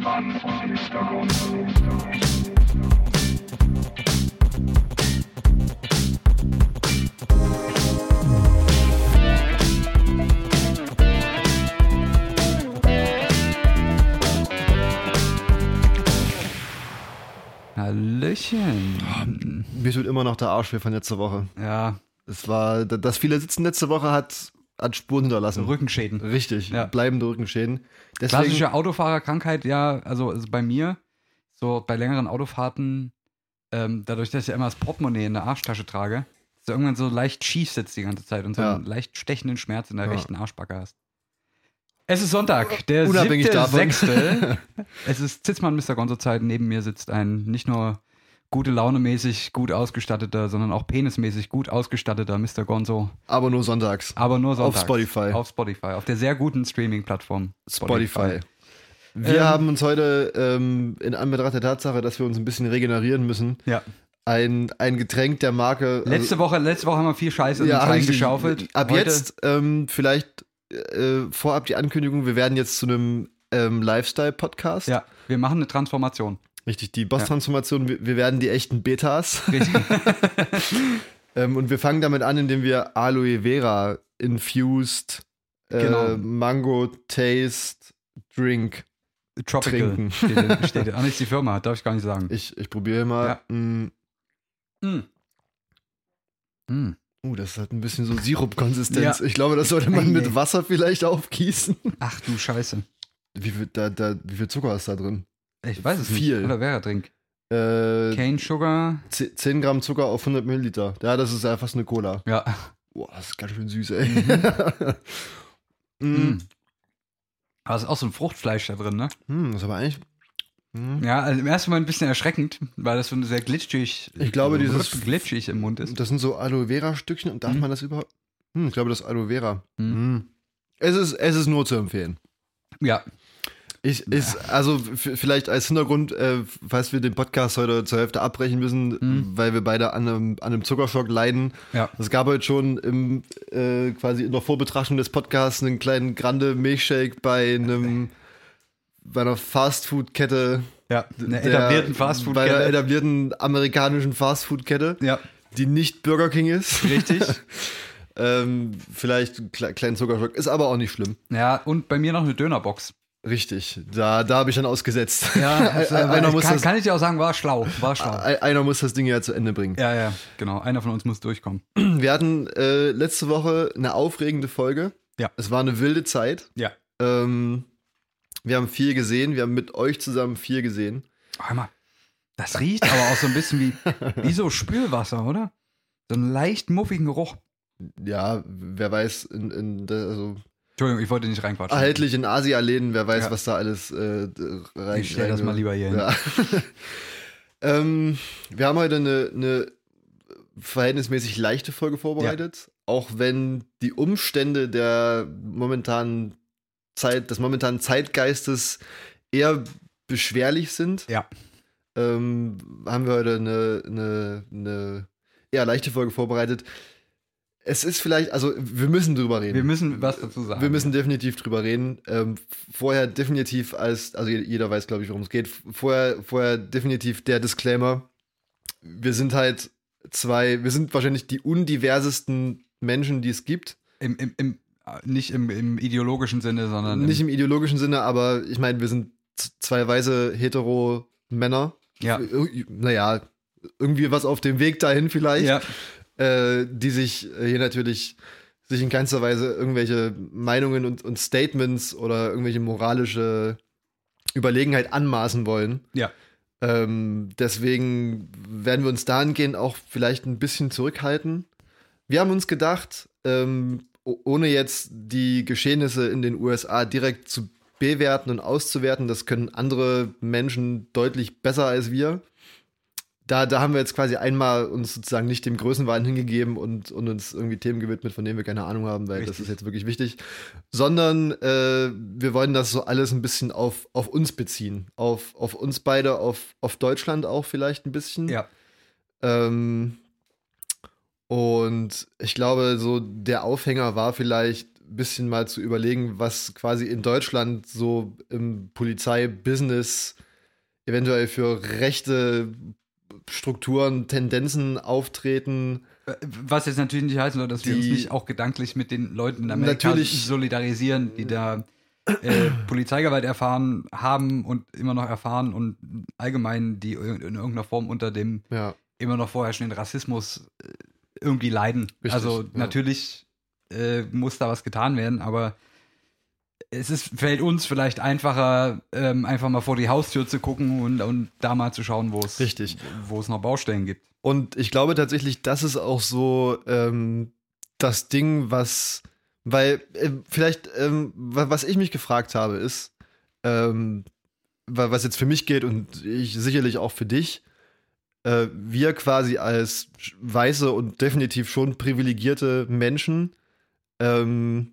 Talisman von Hintergrund. Hallöchen. Mir tut immer noch der Arsch weh von letzter Woche. Ja, Es war, das viele sitzen letzte Woche hat, hat Spuren hinterlassen. Rückenschäden. Richtig, Ja. bleibende Rückenschäden. Deswegen, Klassische Autofahrerkrankheit, ja, also, also bei mir, so bei längeren Autofahrten, ähm, dadurch, dass ich ja immer das Portemonnaie in der Arschtasche trage, so irgendwann so leicht schief sitzt die ganze Zeit und so Ja. einen leicht stechenden Schmerz in der Ja. rechten Arschbacke hast. Es ist Sonntag, der Unabhängig siebte, davon. sechste. es ist Zitzmann Mr. Gonzo-Zeit. Neben mir sitzt ein nicht nur gute Laune-mäßig gut ausgestatteter, sondern auch penismäßig gut ausgestatteter Mr. Gonzo. aber nur sonntags. Aber nur Auf sonntags. Spotify. Auf Spotify. Auf der sehr guten Streaming-Plattform. Spotify. Wir Ähm, haben uns heute ähm, in Anbetracht der Tatsache, dass wir uns ein bisschen regenerieren müssen, Ja. ein, ein Getränk der Marke. also- Letzte Woche, letzte Woche haben wir viel Scheiße richtig. reingeschaufelt. Ab Heute- jetzt ähm, vielleicht äh, vorab die Ankündigung, wir werden jetzt zu einem ähm, Lifestyle-Podcast. Ja, wir machen eine Transformation. Richtig, die Boss-Transformation, wir, wir werden die echten Betas. Richtig. ähm, und wir fangen damit an, indem wir Aloe Vera infused äh, Genau. Mango Taste Drink. Tropical Trinken. steht, steht. Ah, nicht die Firma, darf ich gar nicht sagen. Ich, ich probiere mal. Ja. Mm, Mm. Mm. Uh, das hat ein bisschen so Sirup-Konsistenz. Ja. Ich glaube, das sollte man mit. Wasser vielleicht aufgießen. Ach du Scheiße. Wie viel, da, da, wie viel Zucker ist da drin? Ich weiß es Viel. nicht. Oder wäre Trink. Äh, Cane Sugar. 10 Gramm Zucker auf 100 Milliliter. Ja, das ist ja fast eine Cola. Ja. Boah, das ist ganz schön süß, ey. mm. Mm. Aber es ist auch so ein Fruchtfleisch da drin, ne? Mm, das ist aber eigentlich. Mm. Ja, also im ersten Mal ein bisschen erschreckend, weil das so sehr glitschig, Ich glaube, so dieses- glitschig im Mund ist. Das sind so Aloe Vera Stückchen und darf Mhm. man das überhaupt? Hm, ich glaube, das ist Aloe Vera. Mhm. Mm. Es, ist, es ist nur zu empfehlen. Ja, Ich, ist, also vielleicht als Hintergrund, äh, falls wir den Podcast heute zur Hälfte abbrechen müssen, Mhm. weil wir beide an einem, an einem Zuckerschock leiden. ja. Es gab heute schon im, äh, quasi in der Vorbetrachtung des Podcasts einen kleinen Grande Milchshake bei einem bei einer Fastfood-Kette. Ja, eine der- etablierten Bei einer Fastfood-Kette. etablierten amerikanischen Fastfood-Kette, Ja, die nicht Burger King ist. richtig. ähm, vielleicht einen kle- kleinen Zuckerschock, ist aber auch nicht schlimm. ja, und bei mir noch eine Dönerbox. Richtig, da, da habe ich dann ausgesetzt. Ja, äh, einer, muss kann, das, kann ich dir auch sagen, war schlau. War schlau. ein- einer muss das Ding ja zu Ende bringen. Ja, ja, genau. Einer von uns muss durchkommen. Wir hatten äh, letzte Woche eine aufregende Folge. Ja. Es war eine wilde Zeit. Ja. Ähm, wir haben viel gesehen, wir haben mit euch zusammen viel gesehen. Hör mal, das riecht aber auch so ein bisschen wie, wie so Spülwasser, oder? So einen leicht muffigen Geruch. Ja, wer weiß, in, in der, also Entschuldigung, ich wollte nicht reinquatschen. erhältlich in Asia-Läden, wer weiß, Ja. was da alles äh, rein. Ich stell das mal lieber hier hin. Ja. ähm, wir haben heute eine, eine verhältnismäßig leichte Folge vorbereitet, auch wenn die Umstände der momentanen Zeit, des momentanen Zeitgeistes eher beschwerlich sind. Ja. Ähm, haben wir heute eine, eine, eine eher leichte Folge vorbereitet. Es ist vielleicht, also wir müssen drüber reden. Wir müssen was dazu sagen. Wir müssen definitiv drüber reden. Ähm, vorher definitiv als, also jeder weiß, glaube ich, worum es geht. Vorher, vorher definitiv der Disclaimer. Wir sind halt zwei, wir sind wahrscheinlich die undiversesten Menschen, die es gibt. Im, im, im, äh, nicht im, im ideologischen Sinne, sondern Nicht im, im ideologischen Sinne, aber ich meine, wir sind zwei weiße hetero Männer. ja. Ir- Naja, irgendwie was auf dem Weg dahin vielleicht. ja. Äh, die sich äh, hier natürlich sich in keinster Weise irgendwelche Meinungen und, und Statements oder irgendwelche moralische Überlegenheit anmaßen wollen. Ja. Ähm, deswegen werden wir uns dahingehend auch vielleicht ein bisschen zurückhalten. Wir haben uns gedacht, ähm, ohne jetzt die Geschehnisse in den USA direkt zu bewerten und auszuwerten, das können andere Menschen deutlich besser als wir. Da, da haben wir jetzt quasi einmal uns sozusagen nicht dem Größenwahn hingegeben und, und uns irgendwie Themen gewidmet, von denen wir keine Ahnung haben, weil das Richtig. ist jetzt wirklich wichtig. Sondern äh, wir wollen das so alles ein bisschen auf, auf uns beziehen. Auf, auf uns beide, auf, auf Deutschland auch vielleicht ein bisschen. Ja. Ähm, und ich glaube, so der Aufhänger war vielleicht, bisschen mal zu überlegen, was quasi in Deutschland so im Polizeibusiness eventuell für rechte Strukturen, Tendenzen auftreten. Äh, Was jetzt natürlich nicht heißen soll, dass wir uns nicht auch gedanklich mit den Leuten in Amerika Natürlich- solidarisieren, die da äh, Polizeigewalt erfahren haben und immer noch erfahren und allgemein die in in irgendeiner Form unter dem Ja, immer noch vorherrschenden Rassismus äh, irgendwie leiden. Richtig, also ja. natürlich äh, muss da was getan werden, aber es ist, fällt uns vielleicht einfacher, ähm, einfach mal vor die Haustür zu gucken und, und da mal zu schauen, wo es Richtig. wo es noch Baustellen gibt. Und ich glaube tatsächlich, das ist auch so ähm, das Ding, was, weil äh, vielleicht, ähm, wa- was ich mich gefragt habe, ist, ähm, wa- was jetzt für mich geht und ich sicherlich auch für dich, äh, wir quasi als weiße und definitiv schon privilegierte Menschen, ähm,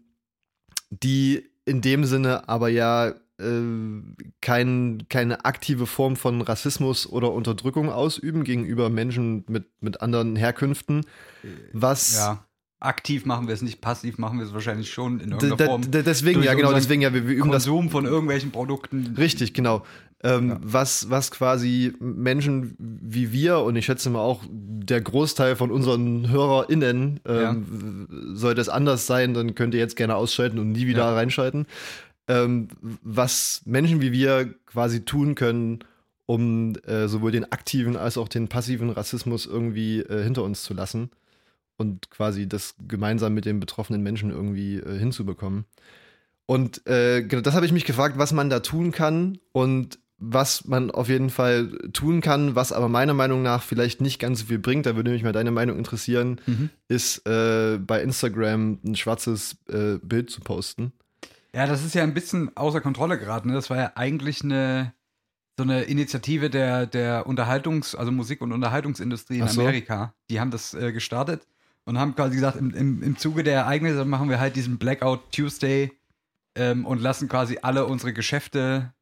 die in dem Sinne aber ja äh, kein, keine aktive Form von Rassismus oder Unterdrückung ausüben gegenüber Menschen mit, mit anderen Herkünften. Was Ja. Aktiv machen wir es nicht, passiv machen wir es wahrscheinlich schon in irgendeiner Form. deswegen, ja, genau, deswegen, ja, wir, wir üben das Konsum von irgendwelchen Produkten. Richtig, genau. Ähm, Ja. was, was quasi Menschen wie wir und ich schätze mal auch der Großteil von unseren HörerInnen, ähm, sollte es anders sein, dann könnt ihr jetzt gerne ausschalten und nie wieder Ja. reinschalten. Ähm, was Menschen wie wir quasi tun können, um äh, sowohl den aktiven als auch den passiven Rassismus irgendwie äh, hinter uns zu lassen und quasi das gemeinsam mit den betroffenen Menschen irgendwie äh, hinzubekommen. Und äh, genau, das habe ich mich gefragt, was man da tun kann und was man auf jeden Fall tun kann, was aber meiner Meinung nach vielleicht nicht ganz so viel bringt, da würde mich mal deine Meinung interessieren, Mhm. ist äh, bei Instagram ein schwarzes äh, Bild zu posten. Ja, das ist ja ein bisschen außer Kontrolle geraten. Ne? Das war ja eigentlich eine so eine Initiative der, der Unterhaltungs-, also Musik- und Unterhaltungsindustrie in so. Amerika. Die haben das äh, gestartet und haben quasi gesagt, im, im, im Zuge der Ereignisse machen wir halt diesen Blackout Tuesday ähm, und lassen quasi alle unsere Geschäfte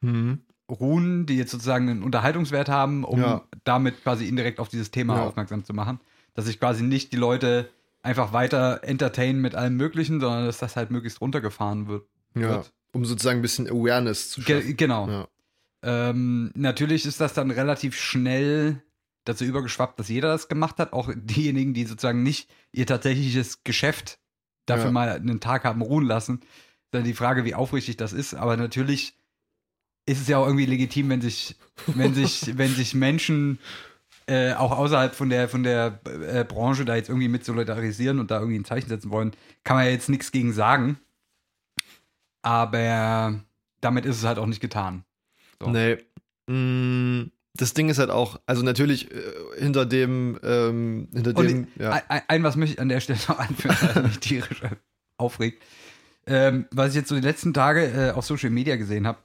Mhm. ruhen, die jetzt sozusagen einen Unterhaltungswert haben, um Ja. damit quasi indirekt auf dieses Thema Ja. aufmerksam zu machen. Dass sich quasi nicht die Leute einfach weiter entertainen mit allem Möglichen, sondern dass das halt möglichst runtergefahren wird. Ja, Wird. um sozusagen ein bisschen Awareness zu Ge schaffen. genau. Ja. Ähm, natürlich ist das dann relativ schnell dazu übergeschwappt, dass jeder das gemacht hat. Auch diejenigen, die sozusagen nicht ihr tatsächliches Geschäft dafür Ja. mal einen Tag haben ruhen lassen. Dann die Frage, wie aufrichtig das ist. Aber natürlich ist es ja auch irgendwie legitim, wenn sich, wenn sich, wenn sich Menschen äh, auch außerhalb von der, von der äh, Branche da jetzt irgendwie mit solidarisieren und da irgendwie ein Zeichen setzen wollen, kann man ja jetzt nichts gegen sagen. Aber damit ist es halt auch nicht getan. So. Nee. Mm, Das Ding ist halt auch, also natürlich äh, hinter dem, ähm, hinter Und dem, ja. Ein, ein, was möchte ich an der Stelle noch anführen, was mich tierisch aufregt. Ähm, was ich jetzt so die letzten Tage äh, auf Social Media gesehen habe,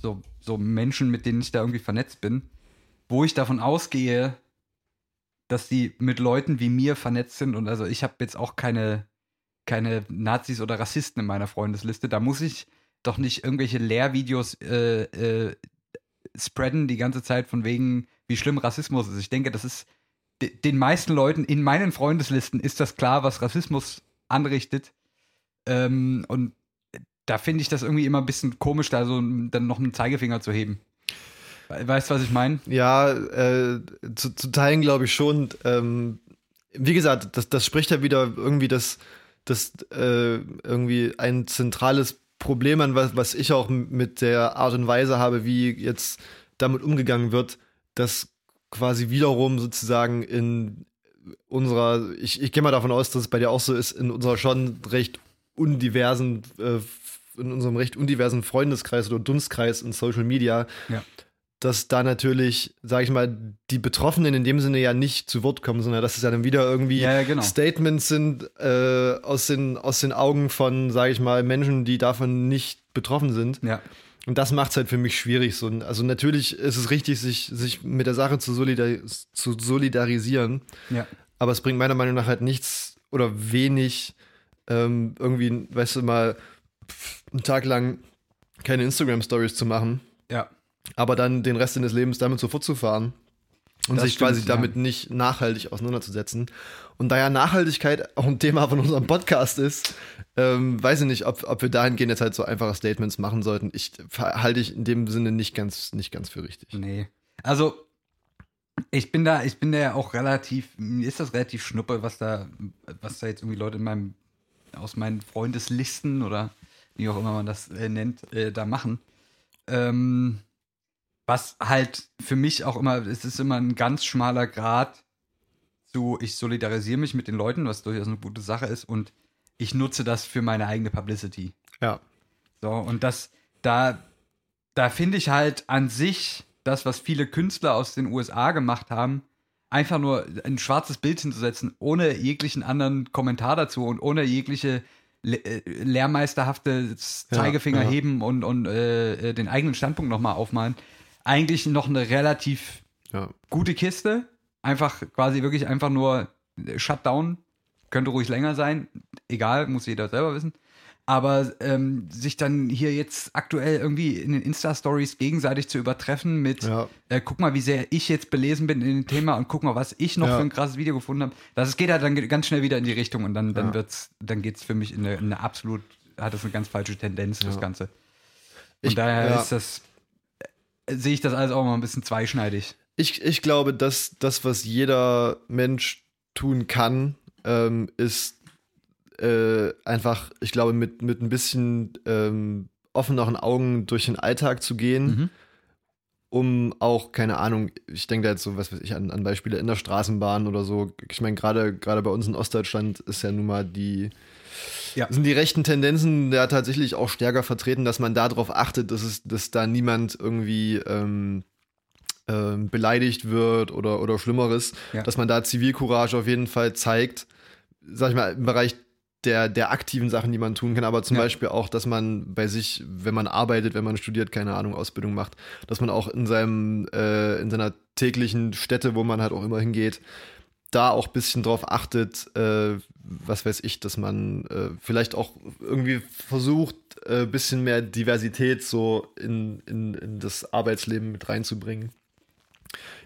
so, so Menschen, mit denen ich da irgendwie vernetzt bin, wo ich davon ausgehe, dass die mit Leuten wie mir vernetzt sind. Und also ich habe jetzt auch keine, keine Nazis oder Rassisten in meiner Freundesliste. Da muss ich doch nicht irgendwelche Lehrvideos äh, äh, spreaden die ganze Zeit von wegen, wie schlimm Rassismus ist. Ich denke, das ist de- den meisten Leuten in meinen Freundeslisten ist das klar, was Rassismus anrichtet. Ähm, und da finde ich das irgendwie immer ein bisschen komisch, da so dann noch einen Zeigefinger zu heben. We- Weißt du, was ich meine? Ja, äh, zu, zu teilen glaube ich schon. Ähm, wie gesagt, das, das spricht ja wieder irgendwie das, das äh, irgendwie ein zentrales Problem an, was, was ich auch mit der Art und Weise habe, wie jetzt damit umgegangen wird, dass quasi wiederum sozusagen in unserer, ich, ich gehe mal davon aus, dass es bei dir auch so ist, in unserer schon recht undiversen, äh, in unserem recht undiversen Freundeskreis oder Dunstkreis in Social Media, Ja. dass da natürlich, sage ich mal, die Betroffenen in dem Sinne ja nicht zu Wort kommen, sondern dass es ja dann wieder irgendwie Ja, ja, genau. Statements sind äh, aus, den, aus den Augen von, sage ich mal, Menschen, die davon nicht betroffen sind. Ja. Und das macht es halt für mich schwierig. So, also natürlich ist es richtig, sich, sich mit der Sache zu, solidar zu solidarisieren, Ja. aber es bringt meiner Meinung nach halt nichts oder wenig, ähm, irgendwie, weißt du, mal einen Tag lang keine Instagram-Stories zu machen, Ja. aber dann den Rest deines Lebens damit so fortzufahren. Und Das sich stimmt, quasi ja. damit nicht nachhaltig auseinanderzusetzen. Und da ja Nachhaltigkeit auch ein Thema von unserem Podcast ist, ähm, weiß ich nicht, ob, ob wir dahingehend jetzt halt so einfache Statements machen sollten. Ich halte ich in dem Sinne nicht ganz, nicht ganz für richtig. Nee. Also, ich bin da, ich bin da ja auch relativ, mir ist das relativ schnuppe, was da, was da jetzt irgendwie Leute in meinem, aus meinen Freundeslisten oder wie auch immer man das äh, nennt, äh, da machen. Ähm, was halt für mich auch immer, es ist immer ein ganz schmaler Grad zu, ich solidarisiere mich mit den Leuten, was durchaus eine gute Sache ist, und ich nutze das für meine eigene Publicity. Ja. So, und das, da, da finde ich halt an sich das, was viele Künstler aus den USA gemacht haben, einfach nur ein schwarzes Bild hinzusetzen, ohne jeglichen anderen Kommentar dazu und ohne jegliche le äh, lehrmeisterhafte Zeigefinger ja. heben und, und äh, äh, den eigenen Standpunkt nochmal aufmalen. Eigentlich noch eine relativ Ja. gute Kiste. Einfach quasi wirklich einfach nur Shutdown. Könnte ruhig länger sein. Egal, muss jeder selber wissen. Aber ähm, sich dann hier jetzt aktuell irgendwie in den Insta-Stories gegenseitig zu übertreffen mit, Ja. äh, guck mal, wie sehr ich jetzt belesen bin in dem Thema und guck mal, was ich noch Ja. für ein krasses Video gefunden habe. Das geht halt dann ganz schnell wieder in die Richtung und dann, dann Ja. wird's, dann geht's für mich in eine, in eine absolut, hat das eine ganz falsche Tendenz, das. Ganze. Und Ich- daher ist das, äh, sehe ich das alles auch mal ein bisschen zweischneidig. Ich, ich glaube, dass das, was jeder Mensch tun kann, ähm, ist äh, einfach, ich glaube, mit, mit ein bisschen ähm, offeneren Augen durch den Alltag zu gehen, Mhm. um auch, keine Ahnung, ich denke da jetzt so, was weiß ich, an, an Beispiele in der Straßenbahn oder so. Ich meine, gerade gerade bei uns in Ostdeutschland ist ja nun mal die, Ja. sind die rechten Tendenzen ja tatsächlich auch stärker vertreten, dass man darauf achtet, dass es, dass da niemand irgendwie ähm, ähm, beleidigt wird oder, oder Schlimmeres, Ja. dass man da Zivilcourage auf jeden Fall zeigt, sag ich mal, im Bereich der, der aktiven Sachen, die man tun kann, aber zum Ja. Beispiel auch, dass man bei sich, wenn man arbeitet, wenn man studiert, keine Ahnung, Ausbildung macht, dass man auch in seinem, äh, in seiner täglichen Stätte, wo man halt auch immer hingeht, da auch ein bisschen drauf achtet, äh, was weiß ich, dass man äh, vielleicht auch irgendwie versucht, ein äh, bisschen mehr Diversität so in, in, in das Arbeitsleben mit reinzubringen.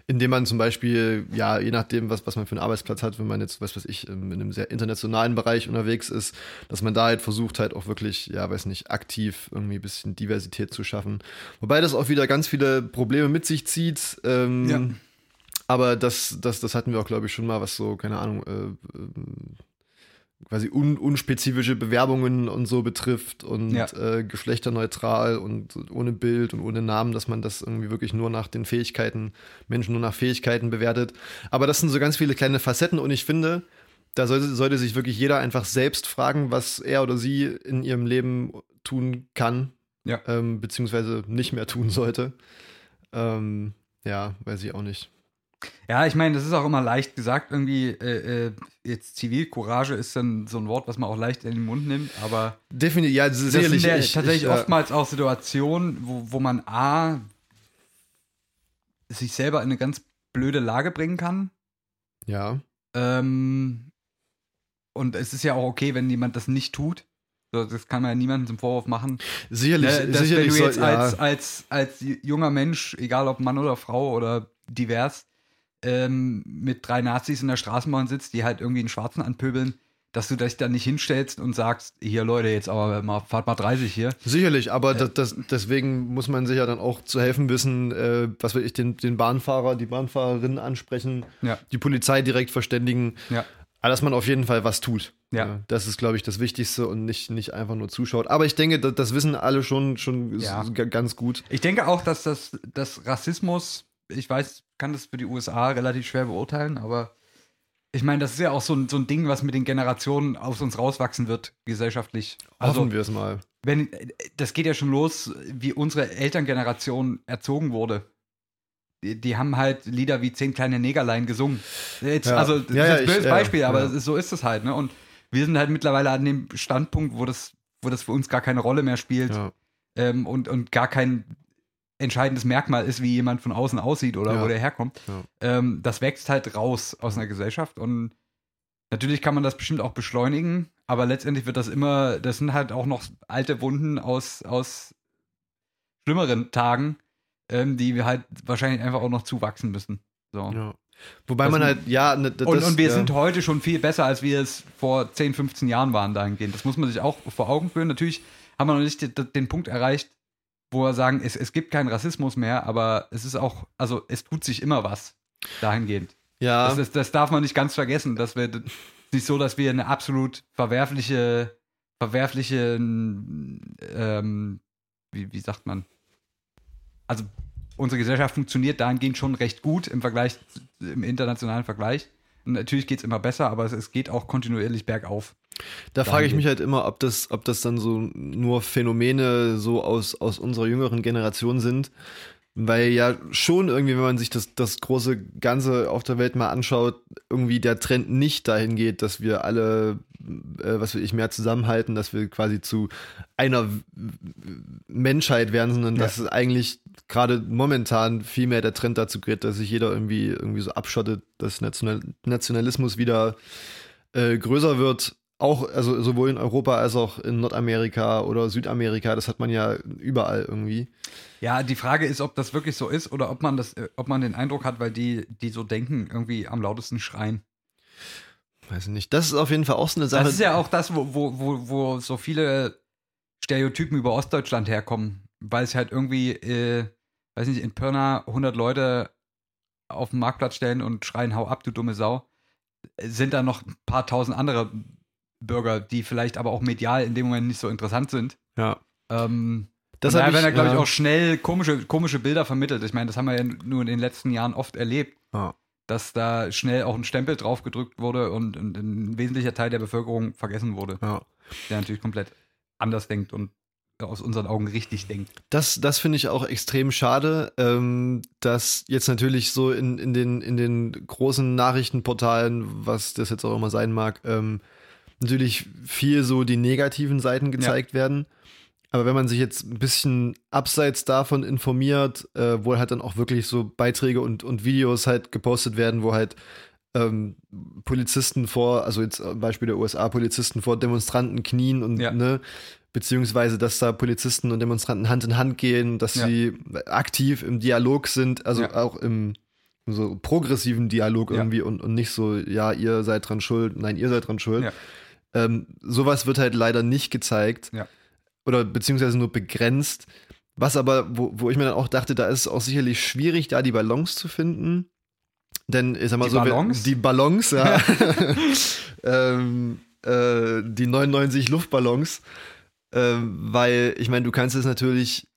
Indem man zum Beispiel, ja, je nachdem, was, was man für einen Arbeitsplatz hat, wenn man jetzt, was weiß ich, in einem sehr internationalen Bereich unterwegs ist, dass man da halt versucht, halt auch wirklich, ja, weiß nicht, aktiv irgendwie ein bisschen Diversität zu schaffen. Wobei das auch wieder ganz viele Probleme mit sich zieht. Ähm, Ja. Aber das, das, das hatten wir auch, glaube ich, schon mal, was so, keine Ahnung, äh, ähm, quasi un, unspezifische Bewerbungen und so betrifft und Ja. äh, geschlechterneutral und ohne Bild und ohne Namen, dass man das irgendwie wirklich nur nach den Fähigkeiten, Menschen nur nach Fähigkeiten bewertet. Aber das sind so ganz viele kleine Facetten und ich finde, da sollte, sollte sich wirklich jeder einfach selbst fragen, was er oder sie in ihrem Leben tun kann, Ja. ähm, beziehungsweise nicht mehr tun sollte. Ähm, ja, weiß ich auch nicht. Ja, ich meine, das ist auch immer leicht gesagt, irgendwie, äh, äh, jetzt Zivilcourage ist dann so ein Wort, was man auch leicht in den Mund nimmt, aber Definitiv, ja, das sicherlich. sind ja ich- tatsächlich ich, äh, oftmals auch Situationen, wo, wo man A, sich selber in eine ganz blöde Lage bringen kann. Ja, Ähm, und es ist ja auch okay, wenn jemand das nicht tut. So, das kann man ja niemandem zum Vorwurf machen. sicherlich. Ne, dass sicherlich wenn du soll- jetzt ja. als, als, als junger Mensch, egal ob Mann oder Frau oder divers, ähm, mit drei Nazis in der Straßenbahn sitzt, die halt irgendwie einen Schwarzen anpöbeln, dass du dich dann nicht hinstellst und sagst, hier Leute, jetzt aber mal, fahrt mal 30 hier. Sicherlich, aber das, das, deswegen muss man sich ja dann auch zu helfen wissen, äh, was will ich, den, den Bahnfahrer, die Bahnfahrerin ansprechen, Ja. die Polizei direkt verständigen, Ja. aber dass man auf jeden Fall was tut. Ja. das ist, glaube ich, das Wichtigste und nicht, nicht einfach nur zuschaut. Aber ich denke, das, das wissen alle schon, schon Ja. ganz gut. Ich denke auch, dass das dass Rassismus, ich weiß, kann das für die USA relativ schwer beurteilen, aber ich meine, das ist ja auch so ein, so ein Ding, was mit den Generationen aus uns rauswachsen wird, gesellschaftlich. Also, Hoffen wir es mal. wenn, das geht ja schon los, wie unsere Elterngeneration erzogen wurde. Die, die haben halt Lieder wie Zehn kleine Negerlein gesungen. Jetzt, Ja. Also, das Ja, ist ja, ein böses Beispiel, aber ist, so ist es halt. Ne? Und wir sind halt mittlerweile an dem Standpunkt, wo das, wo das für uns gar keine Rolle mehr spielt ähm, und, und gar kein entscheidendes Merkmal ist, wie jemand von außen aussieht oder Ja. wo der herkommt. Ja. Ähm, das wächst halt raus aus einer Gesellschaft und natürlich kann man das bestimmt auch beschleunigen, aber letztendlich wird das immer, das sind halt auch noch alte Wunden aus, aus schlimmeren Tagen, ähm, die wir halt wahrscheinlich einfach auch noch zuwachsen müssen. So. Ja. Wobei Das- man halt, ja, ne, das, Und, und wir ja. sind heute schon viel besser, als wir es vor 10, 15 Jahren waren dahingehend. Das muss man sich auch vor Augen führen. Natürlich haben wir noch nicht den Punkt erreicht, wo wir sagen, es, es gibt keinen Rassismus mehr, aber es ist auch, also es tut sich immer was dahingehend. ja, Das, das, das darf man nicht ganz vergessen, dass wir nicht so, dass wir eine absolut verwerfliche, verwerfliche, ähm, wie, wie sagt man? Also unsere Gesellschaft funktioniert dahingehend schon recht gut im Vergleich, im internationalen Vergleich. Und natürlich geht es immer besser, aber es, es geht auch kontinuierlich bergauf. Da frage ich mich halt immer, ob das, ob das dann so nur Phänomene so aus, aus unserer jüngeren Generation sind. Weil ja schon irgendwie, wenn man sich das, das große Ganze auf der Welt mal anschaut, irgendwie der Trend nicht dahin geht, dass wir alle, äh, was will ich, mehr zusammenhalten, dass wir quasi zu einer Menschheit werden, sondern Ja. dass es eigentlich gerade momentan viel mehr der Trend dazu geht, dass sich jeder irgendwie, irgendwie so abschottet, dass National Nationalismus wieder äh, größer wird. Auch, also sowohl in Europa als auch in Nordamerika oder Südamerika, das hat man ja überall irgendwie. Ja, die Frage ist, ob das wirklich so ist oder ob man das, äh, ob man den Eindruck hat, weil die, die so denken, irgendwie am lautesten schreien. Weiß nicht. Das ist auf jeden Fall auch so eine Sache. Das ist ja auch das, wo, wo, wo, wo so viele Stereotypen über Ostdeutschland herkommen, weil es halt irgendwie, äh, weiß nicht, in Pirna 100 Leute auf den Marktplatz stellen und schreien, hau ab, du dumme Sau, sind da noch ein paar tausend andere Bürger, die vielleicht aber auch medial in dem Moment nicht so interessant sind. ja. Ähm, Das daher werden da, ich, glaube ich, ja. auch schnell komische, komische Bilder vermittelt. Ich meine, das haben wir ja nur in den letzten Jahren oft erlebt, Ja. dass da schnell auch ein Stempel drauf gedrückt wurde und, und ein wesentlicher Teil der Bevölkerung vergessen wurde, Ja. der natürlich komplett anders denkt und aus unseren Augen richtig denkt. Das, das finde ich auch extrem schade, ähm, dass jetzt natürlich so in, in, den, in den großen Nachrichtenportalen, was das jetzt auch immer sein mag, ähm, natürlich viel so die negativen Seiten gezeigt werden. Aber wenn man sich jetzt ein bisschen abseits davon informiert, äh, wo halt dann auch wirklich so Beiträge und, und Videos halt gepostet werden, wo halt ähm, Polizisten vor, also jetzt am Beispiel der USA, Polizisten vor Demonstranten knien und Ja. ne, beziehungsweise dass da Polizisten und Demonstranten Hand in Hand gehen, dass Ja. sie aktiv im Dialog sind, also Ja. auch im so progressiven Dialog Ja. irgendwie und, und nicht so, ja, ihr seid dran schuld, nein, ihr seid dran schuld. Ähm, sowas wird halt leider nicht gezeigt Ja. oder beziehungsweise nur begrenzt. Was aber, wo, wo ich mir dann auch dachte, da ist es auch sicherlich schwierig, da die Balance zu finden. Denn ich sag mal Die so, Balance? die Balance, ja. ähm, äh, die 99 Luftballons. Ähm, weil, ich meine, du kannst es natürlich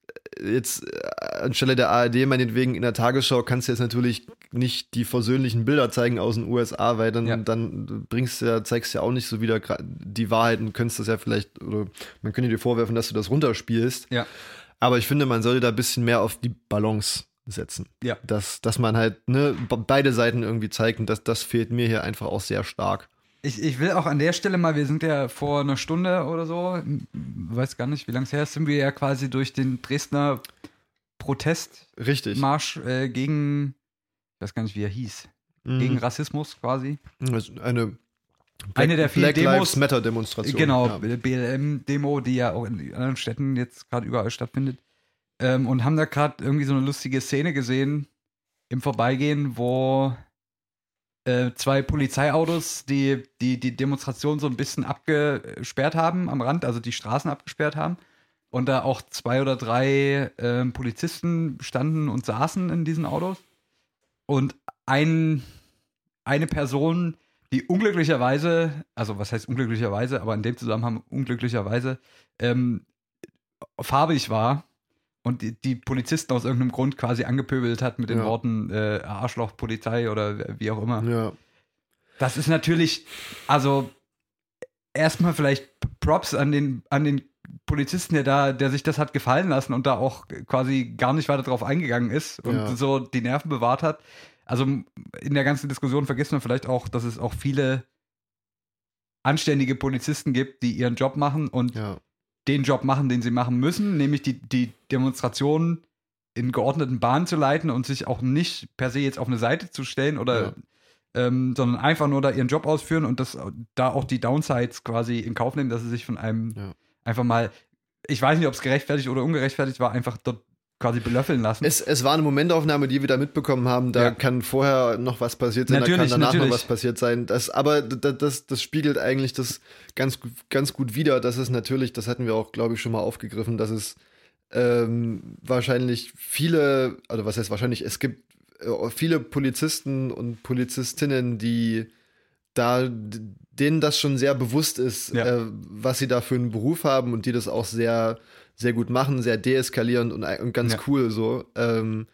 jetzt äh, anstelle der ARD meinetwegen in der Tagesschau kannst du jetzt natürlich nicht die versöhnlichen Bilder zeigen aus den USA, weil dann, Ja. dann bringst du ja, zeigst ja auch nicht so wieder die Wahrheit und könntest das ja vielleicht, oder man könnte dir vorwerfen, dass du das runterspielst. Ja. Aber ich finde, man sollte da ein bisschen mehr auf die Balance setzen. Ja. Dass, dass man halt ne, be- beide Seiten irgendwie zeigt und das, das fehlt mir hier einfach auch sehr stark. Ich, ich will auch an der Stelle mal, wir sind ja vor einer Stunde oder so, weiß gar nicht, wie lange es her ist, sind wir ja quasi durch den Dresdner Protestmarsch äh, gegen, ich weiß gar nicht, wie er hieß, Mhm. gegen Rassismus quasi. Ist eine Eine der vielen Black Demos- Lives Matter Demonstration. Genau, Ja. BLM-Demo, die ja auch in anderen Städten jetzt gerade überall stattfindet. Ähm, und haben da gerade irgendwie so eine lustige Szene gesehen im Vorbeigehen, wo äh, zwei Polizeiautos die, die die Demonstration so ein bisschen abgesperrt haben am Rand, also die Straßen abgesperrt haben. Und da auch zwei oder drei ähm, Polizisten standen und saßen in diesen Autos. Und ein, eine Person, die unglücklicherweise, also was heißt unglücklicherweise, aber in dem Zusammenhang unglücklicherweise ähm, farbig war und die, die Polizisten aus irgendeinem Grund quasi angepöbelt hat mit den Ja. Worten äh, Arschloch, Polizei oder wie auch immer. Ja. Das ist natürlich, also erstmal vielleicht Props an den, an den Polizisten, der da, der sich das hat gefallen lassen und da auch quasi gar nicht weiter drauf eingegangen ist und Ja. so die Nerven bewahrt hat. Also in der ganzen Diskussion vergisst man vielleicht auch, dass es auch viele anständige Polizisten gibt, die ihren Job machen und ja. Den Job machen, den sie machen müssen, nämlich die, die Demonstrationen in geordneten Bahnen zu leiten und sich auch nicht per se jetzt auf eine Seite zu stellen oder ähm, sondern einfach nur da ihren Job ausführen und das da auch die Downsides quasi in Kauf nehmen, dass sie sich von einem Ja. einfach mal, ich weiß nicht, ob es gerechtfertigt oder ungerechtfertigt war, einfach dort quasi belöffeln lassen. Es, es war eine Momentaufnahme, die wir da mitbekommen haben. Da Ja. kann vorher noch was passiert sein, da kann Natürlich, danach natürlich. noch was passiert sein. Das, aber das, das, das spiegelt eigentlich das ganz, ganz gut wider. Das ist natürlich, das hatten wir auch, glaube ich, schon mal aufgegriffen, dass es ähm, wahrscheinlich viele, also was heißt wahrscheinlich, es gibt äh, viele Polizisten und Polizistinnen, die da denen das schon sehr bewusst ist, Ja. äh, was sie da für einen Beruf haben und die das auch sehr, sehr gut machen, sehr deeskalierend und, und ganz Ja. cool so. Ähm,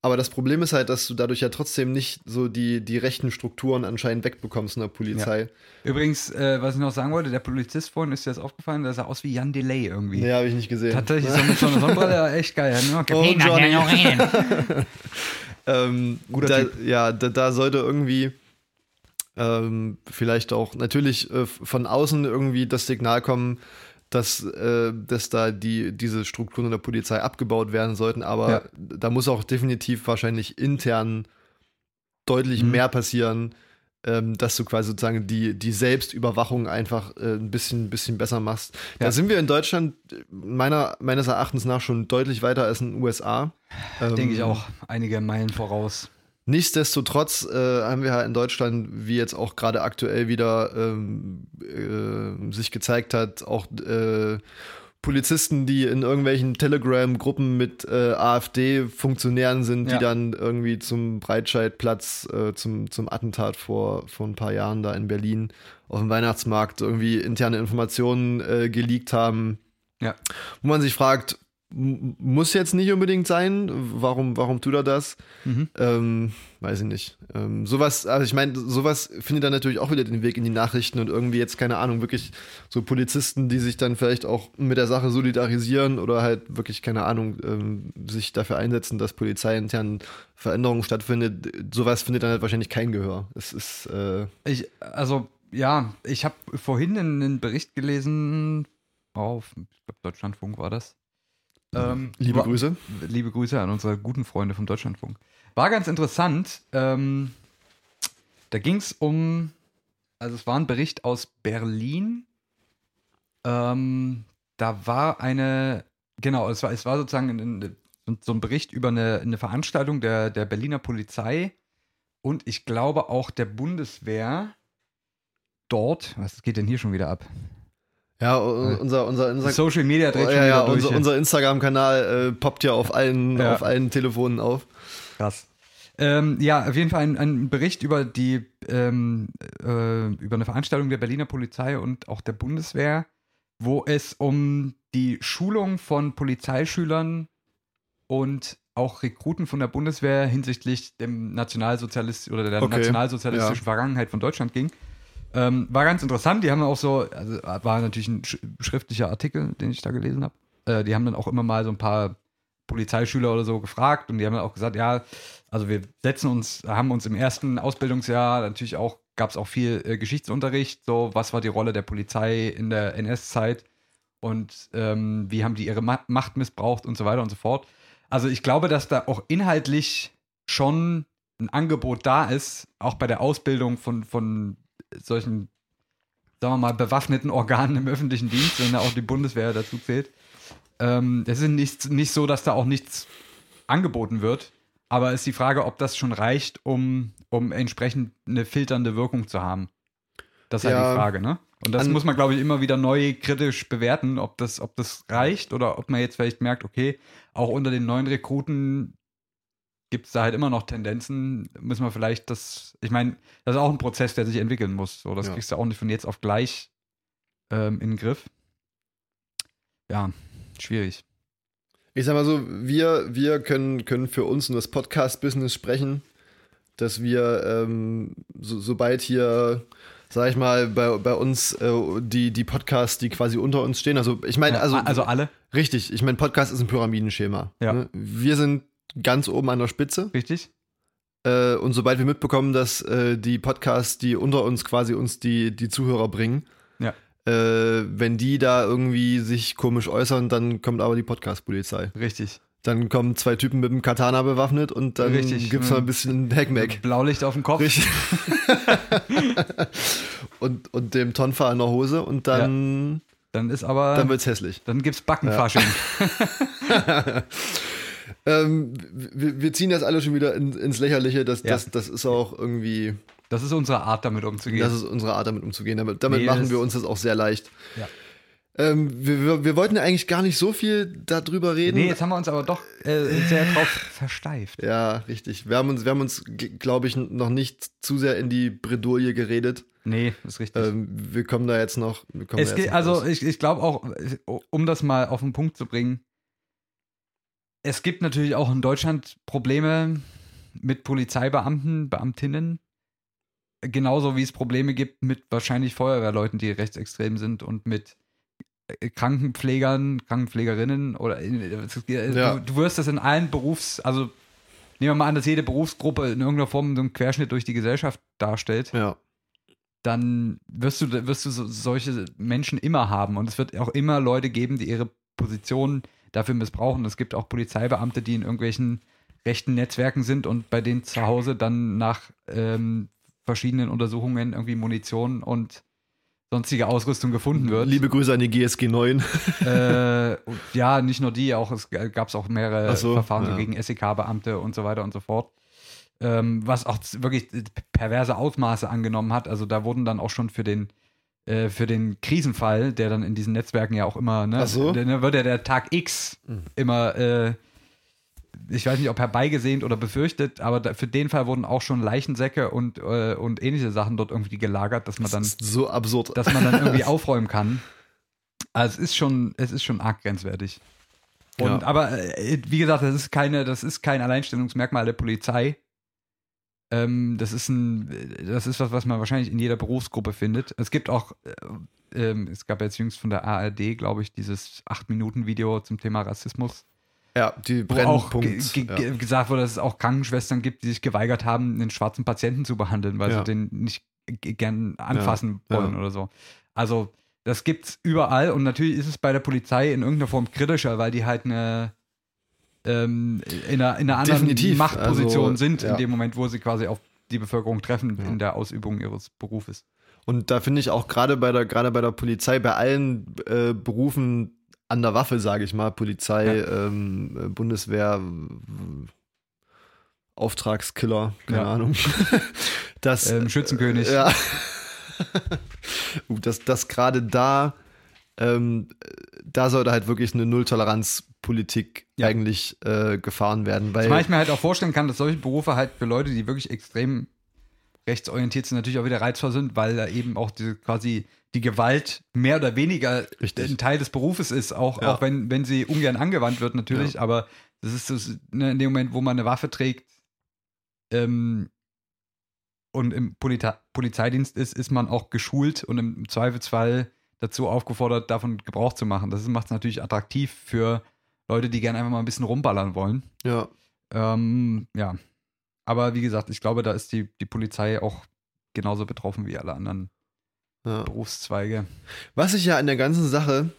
aber das Problem ist halt, dass du dadurch ja trotzdem nicht so die, die rechten Strukturen anscheinend wegbekommst in der Polizei. Übrigens, äh, was ich noch sagen wollte, der Polizist vorhin ist dir das aufgefallen, der sah aus wie Jan Delay irgendwie. Nee, habe ich nicht gesehen. Tatsächlich so mit so einer Sonnenbrille, echt geil. Hat nur Oh, Johnny. Ähm, Guter da, Typ. Ja, da, da sollte irgendwie ähm, vielleicht auch natürlich äh, von außen irgendwie das Signal kommen, dass, äh, dass da die, diese Strukturen in der Polizei abgebaut werden sollten, aber Ja. da muss auch definitiv wahrscheinlich intern deutlich Mhm. mehr passieren, ähm, dass du quasi sozusagen die, die Selbstüberwachung einfach äh, ein bisschen, bisschen besser machst. Da Ja. sind wir in Deutschland meiner, meines Erachtens nach schon deutlich weiter als in den USA. Denke ich Ähm, auch. Einige Meilen voraus. Nichtsdestotrotz äh, haben wir halt in Deutschland, wie jetzt auch gerade aktuell wieder ähm, äh, sich gezeigt hat, auch äh, Polizisten, die in irgendwelchen Telegram-Gruppen mit äh, AfD-Funktionären sind, Ja. die dann irgendwie zum Breitscheidplatz, äh, zum, zum Attentat vor, vor ein paar Jahren da in Berlin auf dem Weihnachtsmarkt irgendwie interne Informationen äh, geleakt haben, Ja. wo man sich fragt, muss jetzt nicht unbedingt sein, warum, warum tut er das? Mhm. Ähm, weiß ich nicht. Ähm, sowas, also ich meine, sowas findet dann natürlich auch wieder den Weg in die Nachrichten und irgendwie jetzt, keine Ahnung, wirklich so Polizisten, die sich dann vielleicht auch mit der Sache solidarisieren oder halt wirklich, keine Ahnung, ähm, sich dafür einsetzen, dass polizeiintern Veränderungen stattfindet. Sowas findet dann halt wahrscheinlich kein Gehör. Es ist, äh, Ich, also, ja, ich habe vorhin einen, Bericht gelesen auf, ich glaube, Deutschlandfunk war das. Ähm, liebe war- Grüße. Liebe Grüße an unsere guten Freunde vom Deutschlandfunk. War ganz interessant. Ähm, da ging es um, also es war ein Bericht aus Berlin. Ähm, da war eine, genau, es war, es war sozusagen ein, ein, so ein Bericht über eine, eine Veranstaltung der, der Berliner Polizei und ich glaube auch der Bundeswehr dort. Was geht denn hier schon wieder ab? Ja, unser, unser, unser, Social Media dreht oh, ja, ja, unser, unser Instagram-Kanal äh, poppt ja auf allen, Ja. auf allen Telefonen auf. Krass. Ähm, ja, auf jeden Fall ein, ein Bericht über die ähm, äh, über eine Veranstaltung der Berliner Polizei und auch der Bundeswehr, wo es um die Schulung von Polizeischülern und auch Rekruten von der Bundeswehr hinsichtlich dem Nationalsozialist oder der Okay, nationalsozialistischen Vergangenheit von Deutschland ging. Ähm, war ganz interessant. Die haben auch so, also war natürlich ein sch schriftlicher Artikel, den ich da gelesen habe. Äh, die haben dann auch immer mal so ein paar Polizeischüler oder so gefragt und die haben dann auch gesagt, ja, also wir setzen uns, haben uns im ersten Ausbildungsjahr natürlich auch, gab es auch viel äh, Geschichtsunterricht, so was war die Rolle der Polizei in der NS-Zeit und ähm, wie haben die ihre Ma Macht missbraucht und so weiter und so fort. Also ich glaube, dass da auch inhaltlich schon ein Angebot da ist, auch bei der Ausbildung von, von solchen, sagen wir mal, bewaffneten Organen im öffentlichen Dienst, wenn da auch die Bundeswehr dazu zählt. Ähm, das ist nicht, nicht so, dass da auch nichts angeboten wird, aber ist die Frage, ob das schon reicht, um, um entsprechend eine filternde Wirkung zu haben. Das ist halt Ja. die Frage, ne? Und das muss man, glaube ich, immer wieder neu kritisch bewerten, ob das, ob das reicht oder ob man jetzt vielleicht merkt, okay, auch unter den neuen Rekruten gibt es da halt immer noch Tendenzen, müssen wir vielleicht das, ich meine, das ist auch ein Prozess, der sich entwickeln muss. So, das Ja. kriegst du auch nicht von jetzt auf gleich ähm, in den Griff. Ja, schwierig. Ich sag mal so, wir, wir können, können für uns und das Podcast-Business sprechen, dass wir, ähm, so, sobald hier, sag ich mal, bei, bei uns äh, die, die Podcasts, die quasi unter uns stehen, also ich meine, also, also alle, richtig, ich meine, Podcast ist ein Pyramidenschema. Ja. Ne? Wir sind ganz oben an der Spitze richtig? äh, und sobald wir mitbekommen, dass äh, die Podcasts, die unter uns quasi uns die, die Zuhörer bringen, Ja. äh, wenn die da irgendwie sich komisch äußern, dann kommt aber die Podcast-Polizei. Richtig. Dann kommen zwei Typen mit einem Katana bewaffnet und dann Richtig, gibt's ja. noch ein bisschen Hackmack. Blaulicht auf dem Kopf. Richtig. und, und dem Tonfa in der Hose und dann, Dann ist aber, dann dann, wird's hässlich. gibt's Backenfasching. Ähm, wir, wir, ziehen das alle schon wieder in, ins Lächerliche. Das, ja. das, das ist auch irgendwie. Das ist unsere Art, damit umzugehen. Das ist unsere Art, damit umzugehen. Damit, damit nee, machen wir uns das auch sehr leicht. Ja. Ähm, wir, wir, wir, wollten ja eigentlich gar nicht so viel darüber reden. Nee, jetzt haben wir uns aber doch äh, sehr drauf versteift. Ja, richtig. Wir haben uns, wir haben uns glaube ich, noch nicht zu sehr in die Bredouille geredet. Nee, ist richtig. Ähm, wir kommen da jetzt noch. es geht, also raus. ich, ich glaube auch, um das mal auf den Punkt zu bringen, es gibt natürlich auch in Deutschland Probleme mit Polizeibeamten, Beamtinnen. Genauso wie es Probleme gibt mit wahrscheinlich Feuerwehrleuten, die rechtsextrem sind und mit äh, Krankenpflegern, Krankenpflegerinnen oder äh, ja. du, du, wirst das in allen Berufs, also nehmen wir mal an, dass jede Berufsgruppe in irgendeiner Form so einen Querschnitt durch die Gesellschaft darstellt. Ja. Dann wirst du, wirst du so, solche Menschen immer haben und es wird auch immer Leute geben, die ihre Position dafür missbrauchen. Es gibt auch Polizeibeamte, die in irgendwelchen rechten Netzwerken sind und bei denen zu Hause dann nach ähm, verschiedenen Untersuchungen irgendwie Munition und sonstige Ausrüstung gefunden wird. Liebe Grüße an die GSG 9. äh, ja, nicht nur die, auch es gab auch mehrere so, Verfahren ja. gegen SEK-Beamte und so weiter und so fort. Ähm, was auch wirklich perverse Ausmaße angenommen hat. Also da wurden dann auch schon für den äh, für den Krisenfall, der dann in diesen Netzwerken ja auch immer, ne, so. der, wird ja der Tag X mhm. immer äh, ich weiß nicht, ob herbeigesehnt oder befürchtet, aber da, für den Fall wurden auch schon Leichensäcke und, äh, und ähnliche Sachen dort irgendwie gelagert, dass man dann. so absurd. Dass man dann irgendwie aufräumen kann. Also es ist schon, es ist schon arg grenzwertig. Und, ja. aber äh, wie gesagt, das ist keine, das ist kein Alleinstellungsmerkmal der Polizei. Ähm, das ist ein, das ist was, was man wahrscheinlich in jeder Berufsgruppe findet. Es gibt auch, äh, äh, es gab jetzt jüngst von der ARD, glaube ich, dieses 8-Minuten-Video zum Thema Rassismus. Ja, die wo auch ja. gesagt wurde, dass es auch Krankenschwestern gibt, die sich geweigert haben, einen schwarzen Patienten zu behandeln, weil ja. sie den nicht gern anfassen ja. wollen oder so. Also, das gibt's überall und natürlich ist es bei der Polizei in irgendeiner Form kritischer, weil die halt eine ähm, in, einer, in einer anderen Definitiv. Machtposition also, sind, in dem Moment, wo sie quasi auf die Bevölkerung treffen in der Ausübung ihres Berufes. Und da finde ich auch gerade bei der gerade bei der Polizei, bei allen äh, Berufen an der Waffe, sage ich mal, Polizei, ja. ähm, Bundeswehr, Auftragskiller, keine ja. Ahnung. das, ähm, Schützenkönig. Ja. dass das gerade da, ähm, da sollte halt wirklich eine Nulltoleranzpolitik ja. eigentlich äh, gefahren werden. Weil Zumal ich mir halt auch vorstellen kann, dass solche Berufe halt für Leute, die wirklich extrem rechtsorientiert sind, natürlich auch wieder reizvoll sind, weil da eben auch diese quasi die Gewalt mehr oder weniger Richtig. ein Teil des Berufes ist, auch, ja. auch wenn, wenn sie ungern angewandt wird, natürlich, ja. aber das ist so, ne, in dem Moment, wo man eine Waffe trägt ähm, und im Polita Polizeidienst ist, ist man auch geschult und im Zweifelsfall dazu aufgefordert, davon Gebrauch zu machen. Das macht es natürlich attraktiv für Leute, die gerne einfach mal ein bisschen rumballern wollen. Ja. Ähm, ja. Aber wie gesagt, ich glaube, da ist die, die Polizei auch genauso betroffen wie alle anderen ja. Berufszweige. Was ich ja an der ganzen Sache,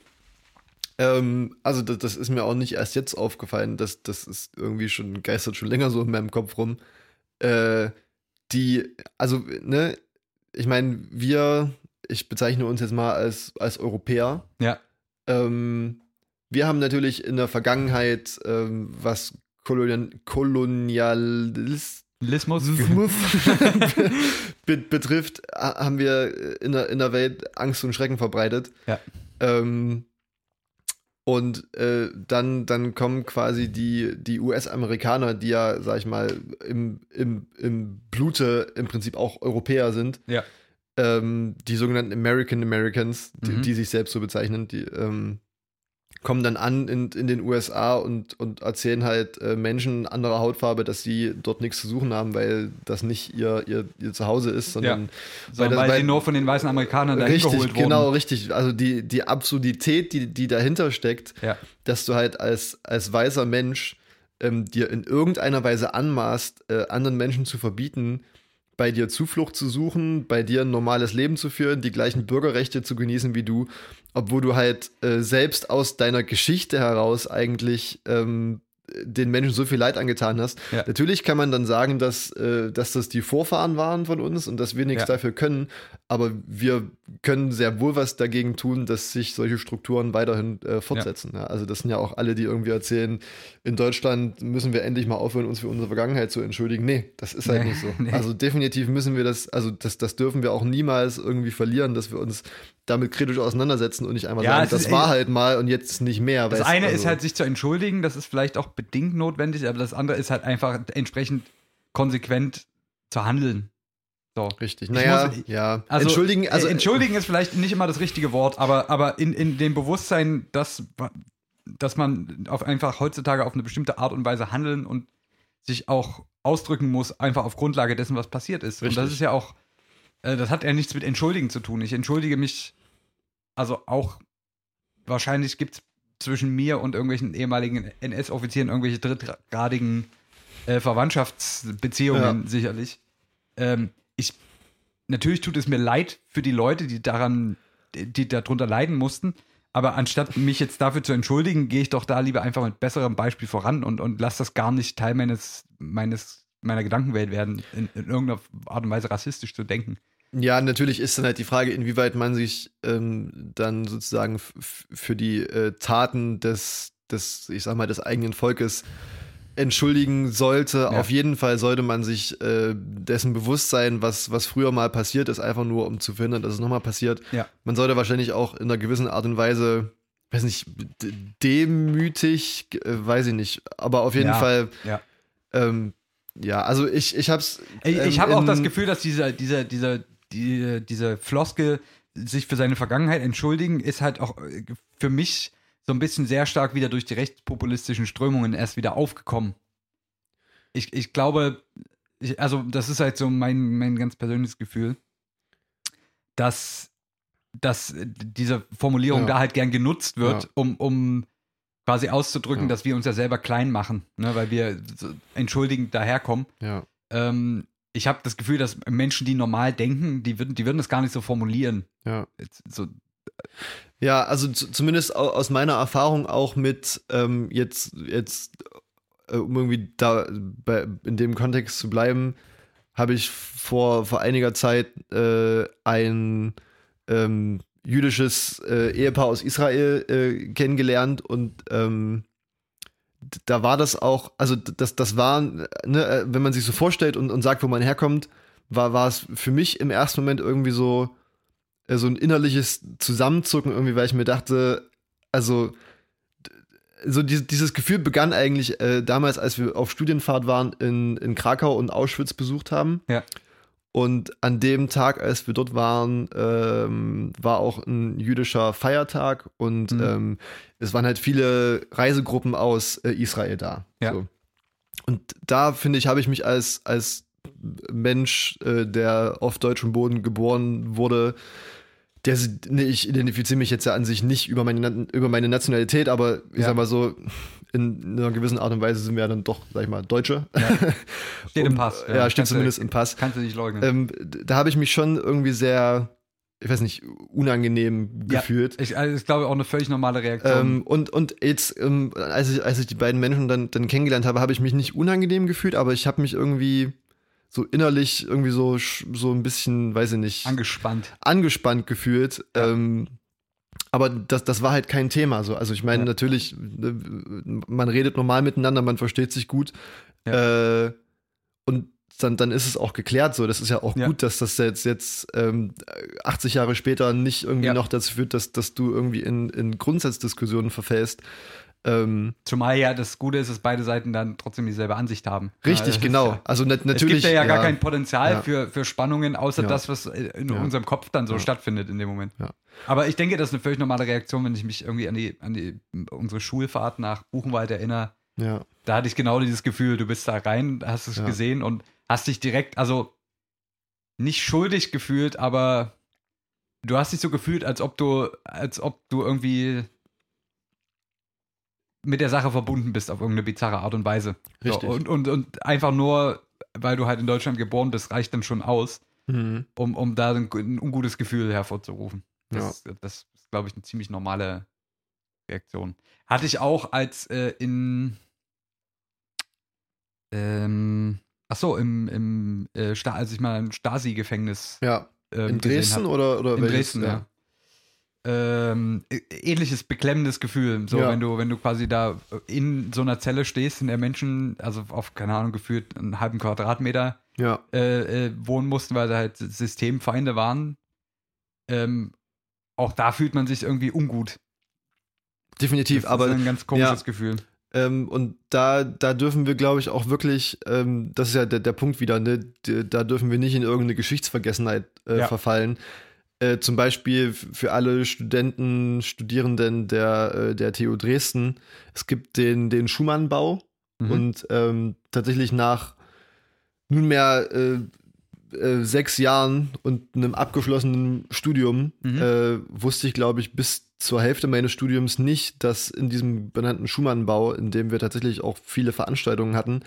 ähm, also das, das, ist mir auch nicht erst jetzt aufgefallen, das, das ist irgendwie schon, geistert schon länger so in meinem Kopf rum. Äh, die, also, ne, ich meine, wir, ich bezeichne uns jetzt mal als, als Europäer. Ja. Ähm, wir haben natürlich in der Vergangenheit, ähm, was Kolonial Kolonialist Lismus betrifft, haben wir in der, in der Welt Angst und Schrecken verbreitet. Ja. Ähm, und äh, dann, dann kommen quasi die, die US-Amerikaner, die ja, sag ich mal, im, im, im Blute im Prinzip auch Europäer sind. Ja. Ähm, die sogenannten American Americans, die, mhm. die sich selbst so bezeichnen, die, ähm, kommen dann an in, in den USA und, und erzählen halt äh, Menschen anderer Hautfarbe, dass sie dort nichts zu suchen haben, weil das nicht ihr, ihr, ihr Zuhause ist, sondern ja. weil, das, weil, sie nur von den weißen Amerikanern dahin richtig, geholt wurden. Genau, richtig. Also die, die Absurdität, die, die dahinter steckt, ja. dass du halt als, als weißer Mensch ähm, dir in irgendeiner Weise anmaßt, äh, anderen Menschen zu verbieten, bei dir Zuflucht zu suchen, bei dir ein normales Leben zu führen, die gleichen Bürgerrechte zu genießen wie du, obwohl du halt äh, selbst aus deiner Geschichte heraus eigentlich ähm, den Menschen so viel Leid angetan hast. Ja. Natürlich kann man dann sagen, dass, äh, dass das die Vorfahren waren von uns und dass wir nichts ja. dafür können. Aber wir können sehr wohl was dagegen tun, dass sich solche Strukturen weiterhin äh, fortsetzen. Ja. Ja, also das sind ja auch alle, die irgendwie erzählen, in Deutschland müssen wir endlich mal aufhören, uns für unsere Vergangenheit zu entschuldigen. Nee, das ist halt nee, nicht so. Nee. Also definitiv müssen wir das, also das, das dürfen wir auch niemals irgendwie verlieren, dass wir uns damit kritisch auseinandersetzen und nicht einfach ja, sagen, das ist, war halt mal und jetzt nicht mehr. Das eine also, ist halt sich zu entschuldigen, das ist vielleicht auch bedingt notwendig, aber das andere ist halt einfach entsprechend konsequent zu handeln. So. Richtig. Naja, muss, ja. Also, entschuldigen, also, äh, entschuldigen ist vielleicht nicht immer das richtige Wort, aber, aber in, in dem Bewusstsein, dass, dass man auf einfach heutzutage auf eine bestimmte Art und Weise handeln und sich auch ausdrücken muss, einfach auf Grundlage dessen, was passiert ist. Richtig. Und das ist ja auch, äh, das hat ja nichts mit Entschuldigen zu tun. Ich entschuldige mich, also auch, wahrscheinlich gibt es zwischen mir und irgendwelchen ehemaligen NS-Offizieren irgendwelche drittgradigen äh, Verwandtschaftsbeziehungen, ja. sicherlich. Ähm, natürlich tut es mir leid für die Leute, die daran, die darunter leiden mussten. Aber anstatt mich jetzt dafür zu entschuldigen, gehe ich doch da lieber einfach mit besserem Beispiel voran und, und lasse das gar nicht Teil meines, meines, meiner Gedankenwelt werden, in, in irgendeiner Art und Weise rassistisch zu denken. Ja, natürlich ist dann halt die Frage, inwieweit man sich ähm, dann sozusagen für die äh, Taten des, des, ich sag mal, des eigenen Volkes entschuldigen sollte. Ja. Auf jeden Fall sollte man sich äh, dessen bewusst sein, was, was früher mal passiert ist, einfach nur um zu verhindern, dass es nochmal passiert. Ja. Man sollte wahrscheinlich auch in einer gewissen Art und Weise, weiß nicht, demütig, äh, weiß ich nicht, aber auf jeden ja. Fall. Ja. Ähm, ja, also ich, ich hab's. Ähm, ich habe auch das Gefühl, dass dieser, dieser, dieser, die, diese Floskel, sich für seine Vergangenheit entschuldigen, ist halt auch äh, für mich so ein bisschen sehr stark wieder durch die rechtspopulistischen Strömungen erst wieder aufgekommen. Ich, ich glaube, ich, also das ist halt so mein, mein ganz persönliches Gefühl, dass, dass diese Formulierung ja. da halt gern genutzt wird, ja. um, um quasi auszudrücken, ja. dass wir uns ja selber klein machen, ne, weil wir so entschuldigend daherkommen. Ähm, ich habe das Gefühl, dass Menschen, die normal denken, die würden, die würden das gar nicht so formulieren. So, ja, also zumindest aus meiner Erfahrung auch mit ähm, jetzt, jetzt, äh, um irgendwie da bei, in dem Kontext zu bleiben, habe ich vor, vor einiger Zeit äh, ein ähm, jüdisches äh, Ehepaar aus Israel äh, kennengelernt und ähm, da war das auch, also das, das war, ne, äh, wenn man sich so vorstellt und, und sagt, wo man herkommt, war, war es für mich im ersten Moment irgendwie so, so ein innerliches Zusammenzucken irgendwie, weil ich mir dachte, also so dieses, dieses Gefühl begann eigentlich äh, damals, als wir auf Studienfahrt waren in, in Krakau und Auschwitz besucht haben. Ja. Und an dem Tag, als wir dort waren, ähm, war auch ein jüdischer Feiertag und mhm. ähm, es waren halt viele Reisegruppen aus äh, Israel da. Ja. So. Und da, finde ich, habe ich mich als, als Mensch, äh, der auf deutschem Boden geboren wurde, der, ich identifiziere mich jetzt ja an sich nicht über meine, über meine Nationalität, aber ich ja. sag mal so, in einer gewissen Art und Weise sind wir ja dann doch, sag ich mal, Deutsche. Ja. Steht im Pass. Ja, ja steht zumindest du, im Pass. Kannst du nicht leugnen. Ähm, da habe ich mich schon irgendwie sehr, ich weiß nicht, unangenehm gefühlt. Ja, ich, also ich glaube auch eine völlig normale Reaktion. Ähm, und, und jetzt, ähm, als, ich, als ich die beiden Menschen dann, dann kennengelernt habe, habe ich mich nicht unangenehm gefühlt, aber ich habe mich irgendwie so innerlich irgendwie so, so ein bisschen, weiß ich nicht. Angespannt. Angespannt gefühlt. Ja. Ähm, aber das, das war halt kein Thema. So. Also ich meine, ja. natürlich, äh, man redet normal miteinander, man versteht sich gut. Ja. Äh, und dann, dann ist es auch geklärt so. Das ist ja auch ja. gut, dass das jetzt, jetzt ähm, 80 Jahre später nicht irgendwie noch dazu führt, dass, dass du irgendwie in, in Grundsatzdiskussionen verfällst. Ähm, Zumal ja das Gute ist, dass beide Seiten dann trotzdem dieselbe Ansicht haben. Richtig, ja, genau. Ja, also natürlich. Es gibt ja, ja gar kein Potenzial für, für Spannungen, außer das, was in unserem Kopf dann so stattfindet in dem Moment. Aber ich denke, das ist eine völlig normale Reaktion, wenn ich mich irgendwie an die, an die unsere Schulfahrt nach Buchenwald erinnere. Ja. Da hatte ich genau dieses Gefühl, du bist da rein, hast es gesehen und hast dich direkt, also nicht schuldig gefühlt, aber du hast dich so gefühlt, als ob du, als ob du irgendwie mit der Sache verbunden bist auf irgendeine bizarre Art und Weise. Richtig. So, und, und, und einfach nur, weil du halt in Deutschland geboren bist, reicht dann schon aus, mhm. um, um da ein, ein, ungutes Gefühl hervorzurufen. Das, ja. das ist, glaube ich, eine ziemlich normale Reaktion. Hatte ich auch als äh, in ähm, ach so, im, im äh, als ich mal im Stasi-Gefängnis ja. ähm, In Dresden hab. oder, oder In welches? Dresden, ja. Ähm, ähnliches beklemmendes Gefühl, so Ja. wenn du, wenn du quasi da in so einer Zelle stehst, in der Menschen, also auf, keine Ahnung, gefühlt einen halben Quadratmeter Ja, äh, äh, wohnen mussten, weil da halt Systemfeinde waren. Ähm, auch da fühlt man sich irgendwie ungut. definitiv. Das aber ist ein ganz komisches ja. Gefühl. Ähm, und da, da dürfen wir, glaube ich, auch wirklich, ähm, das ist ja der, der Punkt wieder, ne? Da dürfen wir nicht in irgendeine Geschichtsvergessenheit äh, Ja. verfallen. Äh, zum Beispiel für alle Studenten, Studierenden der, äh, der TU Dresden, es gibt den, den Schumann-Bau Mhm. und ähm, tatsächlich nach nunmehr äh, äh, sechs Jahren und einem abgeschlossenen Studium Mhm. äh, wusste ich, glaube ich, bis zur Hälfte meines Studiums nicht, dass in diesem benannten Schumann-Bau, in dem wir tatsächlich auch viele Veranstaltungen hatten,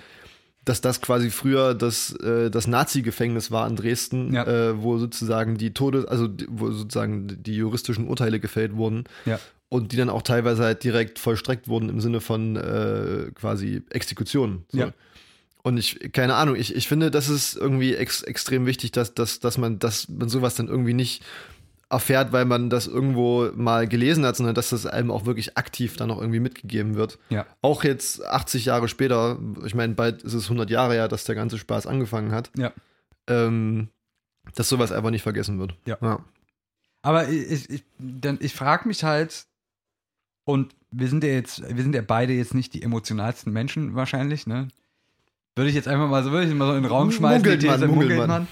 dass das quasi früher das, äh, das Nazi-Gefängnis war in Dresden, Ja. äh, wo sozusagen die Todes-, also wo sozusagen die juristischen Urteile gefällt wurden Ja. und die dann auch teilweise halt direkt vollstreckt wurden im Sinne von äh, quasi Exekutionen. So. Ja. Und ich, keine Ahnung, ich, ich finde, das ist irgendwie ex, extrem wichtig, dass, dass, dass, man, dass man sowas dann irgendwie nicht erfährt, weil man das irgendwo mal gelesen hat, sondern dass das einem auch wirklich aktiv dann auch irgendwie mitgegeben wird. Ja. Auch jetzt 80 Jahre später, ich meine, bald ist es 100 Jahre her, dass der ganze Spaß angefangen hat, Ja. ähm, dass sowas einfach nicht vergessen wird. Ja. ja. Aber ich, ich, dann, ich frage mich halt, und wir sind ja jetzt, wir sind ja beide jetzt nicht die emotionalsten Menschen wahrscheinlich, ne? Würde ich jetzt einfach mal so, würde ich mal so in den Raum schmeißen, Munkelt die man, munkelt man.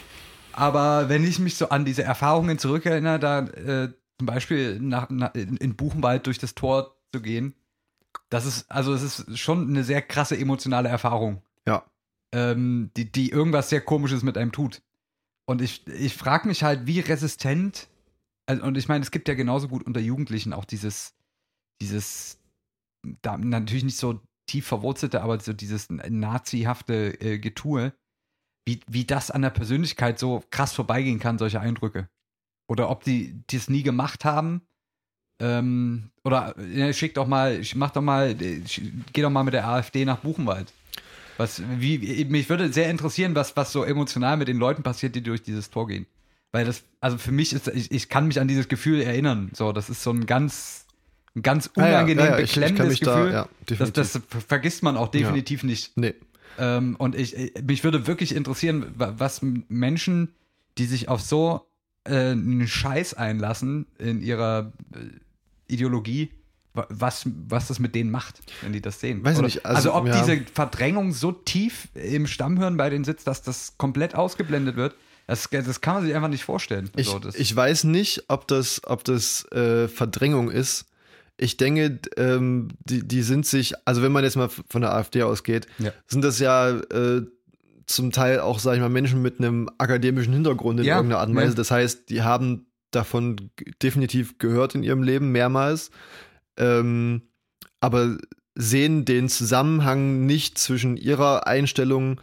Aber wenn ich mich so an diese Erfahrungen zurückerinnere, da äh, zum Beispiel nach, nach, in, Buchenwald durch das Tor zu gehen, das ist, also es ist schon eine sehr krasse emotionale Erfahrung. Ja. Ähm, die, die irgendwas sehr Komisches mit einem tut. Und ich, ich frage mich halt, wie resistent, also, und ich meine, es gibt ja genauso gut unter Jugendlichen auch dieses, dieses, da, natürlich nicht so tief verwurzelte, aber so dieses nazihafte äh, Getue, wie, wie das an der Persönlichkeit so krass vorbeigehen kann, solche Eindrücke. Oder ob die das nie gemacht haben. Ähm, oder ja, schick doch mal, mach doch mal, äh, geh doch mal mit der AfD nach Buchenwald. Was, wie, mich würde sehr interessieren, was, was so emotional mit den Leuten passiert, die durch dieses Tor gehen. Weil das, also für mich ist, ich, ich kann mich an dieses Gefühl erinnern. So, das ist so ein ganz, ein ganz Ja, ja, unangenehm ja, ja, ich- ich kann beklemmendes mich da- Gefühl. ja, das, das ver- vergisst man auch definitiv nicht. Nee. Ähm, und ich, ich, mich würde wirklich interessieren, wa- was Menschen, die sich auf so äh, einen Scheiß einlassen in ihrer äh, Ideologie, wa- was, was das mit denen macht, wenn die das sehen. Weiß Oder, nicht, also, also, ob ja. diese Verdrängung so tief im Stammhirn bei denen sitzt, dass das komplett ausgeblendet wird, das, das kann man sich einfach nicht vorstellen. Ich, Also ich weiß nicht, ob das, ob das äh, Verdrängung ist. Ich denke, ähm, die, die sind sich, also wenn man jetzt mal von der AfD ausgeht, Ja. sind das ja äh, zum Teil auch, sag ich mal, Menschen mit einem akademischen Hintergrund in Ja, irgendeiner Art und. Weise. Das heißt, die haben davon definitiv gehört in ihrem Leben mehrmals, ähm, aber sehen den Zusammenhang nicht zwischen ihrer Einstellung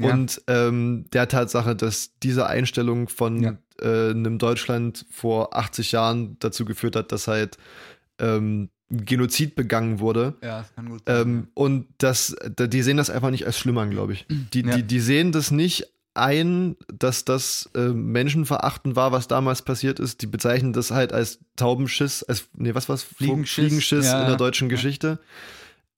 Ja. und ähm, der Tatsache, dass diese Einstellung von Ja. äh, einem Deutschland vor 80 Jahren dazu geführt hat, dass halt ähm, Genozid begangen wurde. ja, das kann gut sein. Ähm, und das, da- die sehen das einfach nicht als schlimm an, glaube ich. Die, Ja. die, die sehen das nicht ein, dass das äh, Menschenverachtend war, was damals passiert ist. Die bezeichnen das halt als Taubenschiss, als, nee, was war's? Fliegenschiss, Fliegenschiss ja, in der deutschen. Geschichte.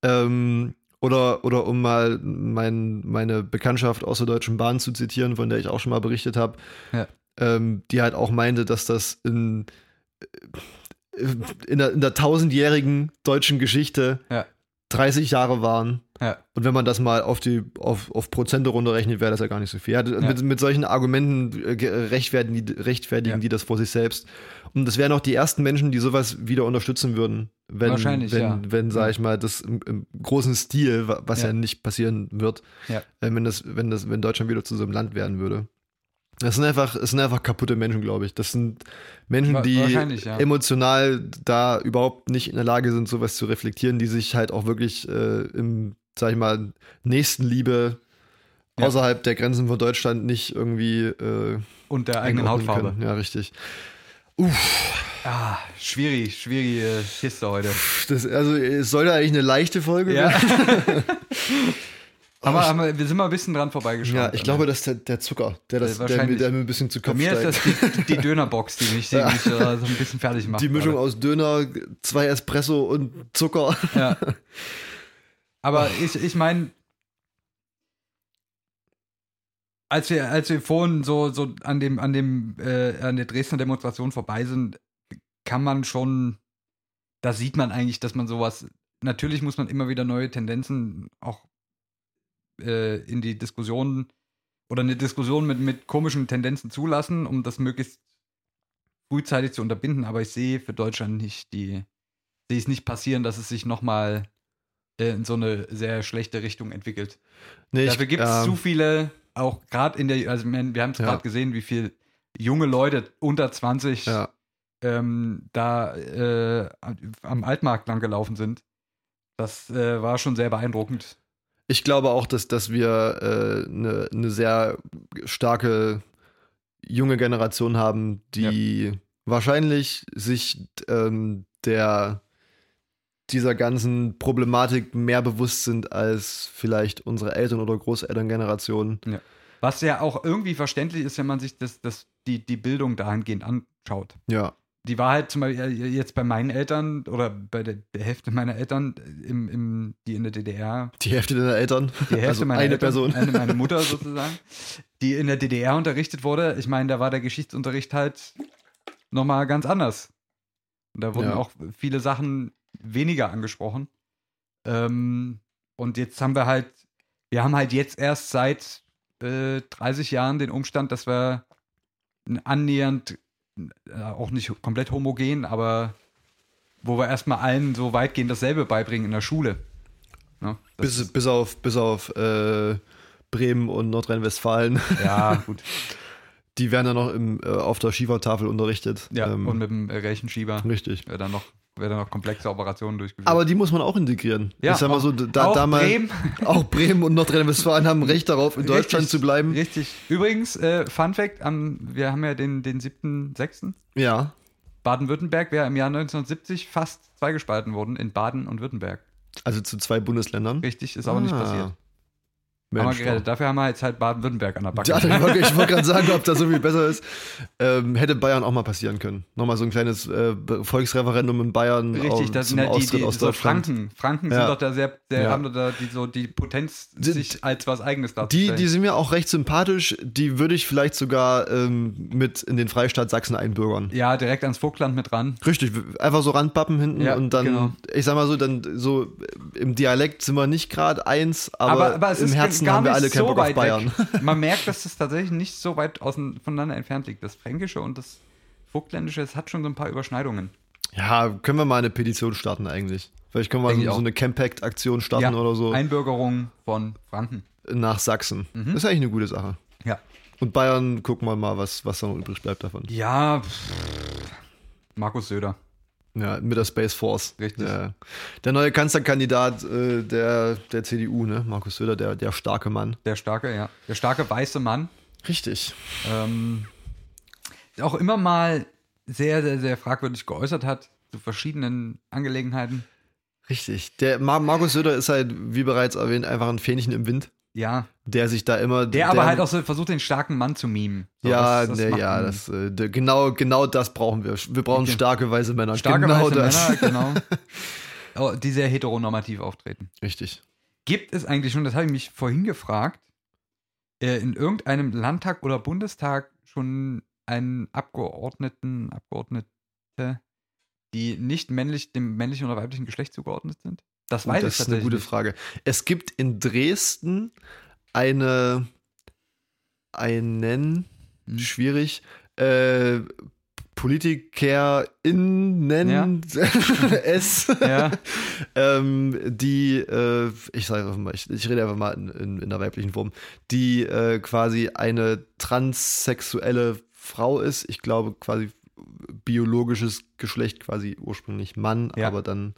Ähm, oder, oder um mal mein, meine Bekanntschaft aus der Deutschen Bahn zu zitieren, von der ich auch schon mal berichtet habe, Ja. ähm, die halt auch meinte, dass das in, äh, in, der, in der tausendjährigen deutschen Geschichte Ja. 30 Jahre waren. ja. Und wenn man das mal auf die auf, auf Prozente runterrechnet, wäre das ja gar nicht so viel. Ja, Mit, mit solchen Argumenten äh, ge- rechtfertigen, die, rechtfertigen die das vor sich selbst. Und das wären auch die ersten Menschen, die sowas wieder unterstützen würden, wenn, Wahrscheinlich, wenn, ja. wenn sag ich mal, das im, im großen Stil, wa- was ja, Ja. nicht passieren wird, äh, wenn das, wenn das, wenn Deutschland wieder zu so einem Land werden würde. Das sind einfach, es sind einfach kaputte Menschen, glaube ich. Das sind Menschen, die ja. emotional da überhaupt nicht in der Lage sind, sowas zu reflektieren, die sich halt auch wirklich äh, im, sag ich mal, Nächstenliebe Ja. außerhalb der Grenzen von Deutschland nicht irgendwie äh, Und der eigenen Hautfarbe. können. Ja, richtig. Ah, schwierig, schwierige Kiste heute. Das, also es sollte eigentlich eine leichte Folge Ja. werden. Aber, aber wir sind mal ein bisschen dran vorbeigeschaut. Ja, ich glaube, das ist der, der Zucker, der, das, Äh, der, mir, der mir ein bisschen zu Bei Kopf mir ist steigt. das die, die Dönerbox, die mich, die mich äh, so ein bisschen fertig macht. Die Mischung gerade. aus Döner, zwei Espresso und Zucker. Ja. Aber ich, ich meine, als wir, als wir vorhin so, so an dem, an dem, äh, an der Dresdner Demonstration vorbei sind, kann man schon, da sieht man eigentlich, dass man sowas, natürlich muss man immer wieder neue Tendenzen auch äh, in die Diskussion oder eine Diskussion mit, mit komischen Tendenzen zulassen, um das möglichst frühzeitig zu unterbinden, aber ich sehe für Deutschland nicht die, sehe es nicht passieren, dass es sich nochmal äh, in so eine sehr schlechte Richtung entwickelt. Nee, Dafür gibt es ähm, zu viele, auch gerade in der, also wir haben es Ja. gerade gesehen, wie viel junge Leute unter 20 Ja. ähm, da äh, am Altmarkt lang gelaufen sind. Das äh, war schon sehr beeindruckend. Ich glaube auch, dass, dass wir eine ne sehr starke junge Generation haben, die wahrscheinlich sich ähm, der dieser ganzen Problematik mehr bewusst sind als vielleicht unsere Eltern- oder Großelterngeneration. Was ja auch irgendwie verständlich ist, wenn man sich das, das, die, die Bildung dahingehend anschaut. Ja. Die war halt zum Beispiel äh, jetzt bei meinen Eltern oder bei der, Hälfte meiner Eltern, äh, im, im, die in der DDR Die Hälfte deiner Eltern. Die Hälfte also meiner eine Eltern, Person. Eine, meine Mutter sozusagen, die in der DDR unterrichtet wurde. Ich meine, da war der Geschichtsunterricht halt nochmal ganz anders. Und da wurden Ja. auch viele Sachen weniger angesprochen. Ähm, und jetzt haben wir halt, wir haben halt jetzt erst seit äh, 30 Jahren den Umstand, dass wir ein annähernd, äh, auch nicht komplett homogen, aber wo wir erstmal allen so weitgehend dasselbe beibringen in der Schule. Ne? Das Bis, bis auf, bis auf äh, Bremen und Nordrhein-Westfalen. Ja, gut. Die werden ja noch im, äh, auf der Schiefertafel unterrichtet. Ja, Ähm, und mit dem äh, Rechenschieber richtig. wird dann noch, werden dann noch komplexe Operationen durchgeführt. Aber die muss man auch integrieren. Ja, ich sag mal auch- so, da, auch damals, Bremen. auch Bremen und Nordrhein-Westfalen haben Recht darauf, in Deutschland Richtig, zu bleiben. Richtig. Übrigens, äh, Fun Fact: am, Wir haben ja den, den 7.6. Ja. Baden-Württemberg wäre im Jahr 1970 fast zweigespalten worden in Baden und Württemberg. Also zu zwei Bundesländern. Richtig, ist aber nicht Ah. passiert. Mensch, haben wir. Dafür haben wir jetzt halt Baden-Württemberg an der Backe. Ja, ich wollte ich wollte gerade sagen, ob das so viel besser ist. Ähm, hätte Bayern auch mal passieren können. Nochmal so ein kleines äh, Volksreferendum in Bayern Richtig, auf, das sind ja die, die aus so. Franken. Franken Ja. sind doch da sehr, sehr Ja. haben doch da die, so die Potenz, Die- sich als was Eigenes Die, darzustellen. die sind mir auch recht sympathisch. Die würde ich vielleicht sogar ähm, mit in den Freistaat Sachsen einbürgern. ja, direkt ans Vogtland mit ran. Richtig, einfach so Randpappen hinten Ja, und dann, genau. ich sag mal so, dann so im Dialekt sind wir nicht gerade eins, aber, aber, aber im Herzen gar haben wir alle keinen so Bock auf Bayern. Weg. Man merkt, dass das tatsächlich nicht so weit außen, voneinander entfernt liegt. Das Fränkische und das Vogtländische, es hat schon so ein paar Überschneidungen. Ja, können wir mal eine Petition starten eigentlich. Vielleicht können wir ich so, so eine Campact-Aktion starten oder so Einbürgerung von Franken. nach Sachsen. Mhm. Das ist eigentlich eine gute Sache. Ja. Und Bayern, gucken wir mal, was, was da noch übrig bleibt davon. Ja, pff, Markus Söder. Ja, mit der Space Force. Richtig. Ja. Der neue Kanzlerkandidat äh, der, der CDU, ne? Markus Söder, der, der starke Mann. Der starke, ja. Der starke weiße Mann. Richtig. ähm, auch immer mal sehr, sehr, sehr fragwürdig geäußert hat zu verschiedenen Angelegenheiten. Richtig. Der Mar Markus Söder ist halt, wie bereits erwähnt, einfach ein Fähnchen im Wind, Ja, der sich da immer. der, aber halt auch so versucht, den starken Mann zu mimen. So, ja, das- das ne, ja, das, äh, der, genau, genau das brauchen wir. Wir brauchen Okay. starke weiße Männer. starke genau weiße das. Männer, genau. Oh, die sehr heteronormativ auftreten. Richtig. Gibt es eigentlich schon, das habe ich mich vorhin gefragt, äh, in irgendeinem Landtag oder Bundestag schon einen Abgeordneten, Abgeordnete, die nicht männlich, dem männlichen oder weiblichen Geschlecht zugeordnet sind? Das weiß das ich ist eine gute nicht. Frage. Es gibt in Dresden eine einen Hm. schwierig äh, PolitikerInnen es Ja, ähm, die äh, ich sage einfach mal ich, ich rede einfach mal in, in, in der weiblichen Form die äh, quasi eine transsexuelle Frau ist ich glaube quasi biologisches Geschlecht quasi ursprünglich Mann Ja. aber dann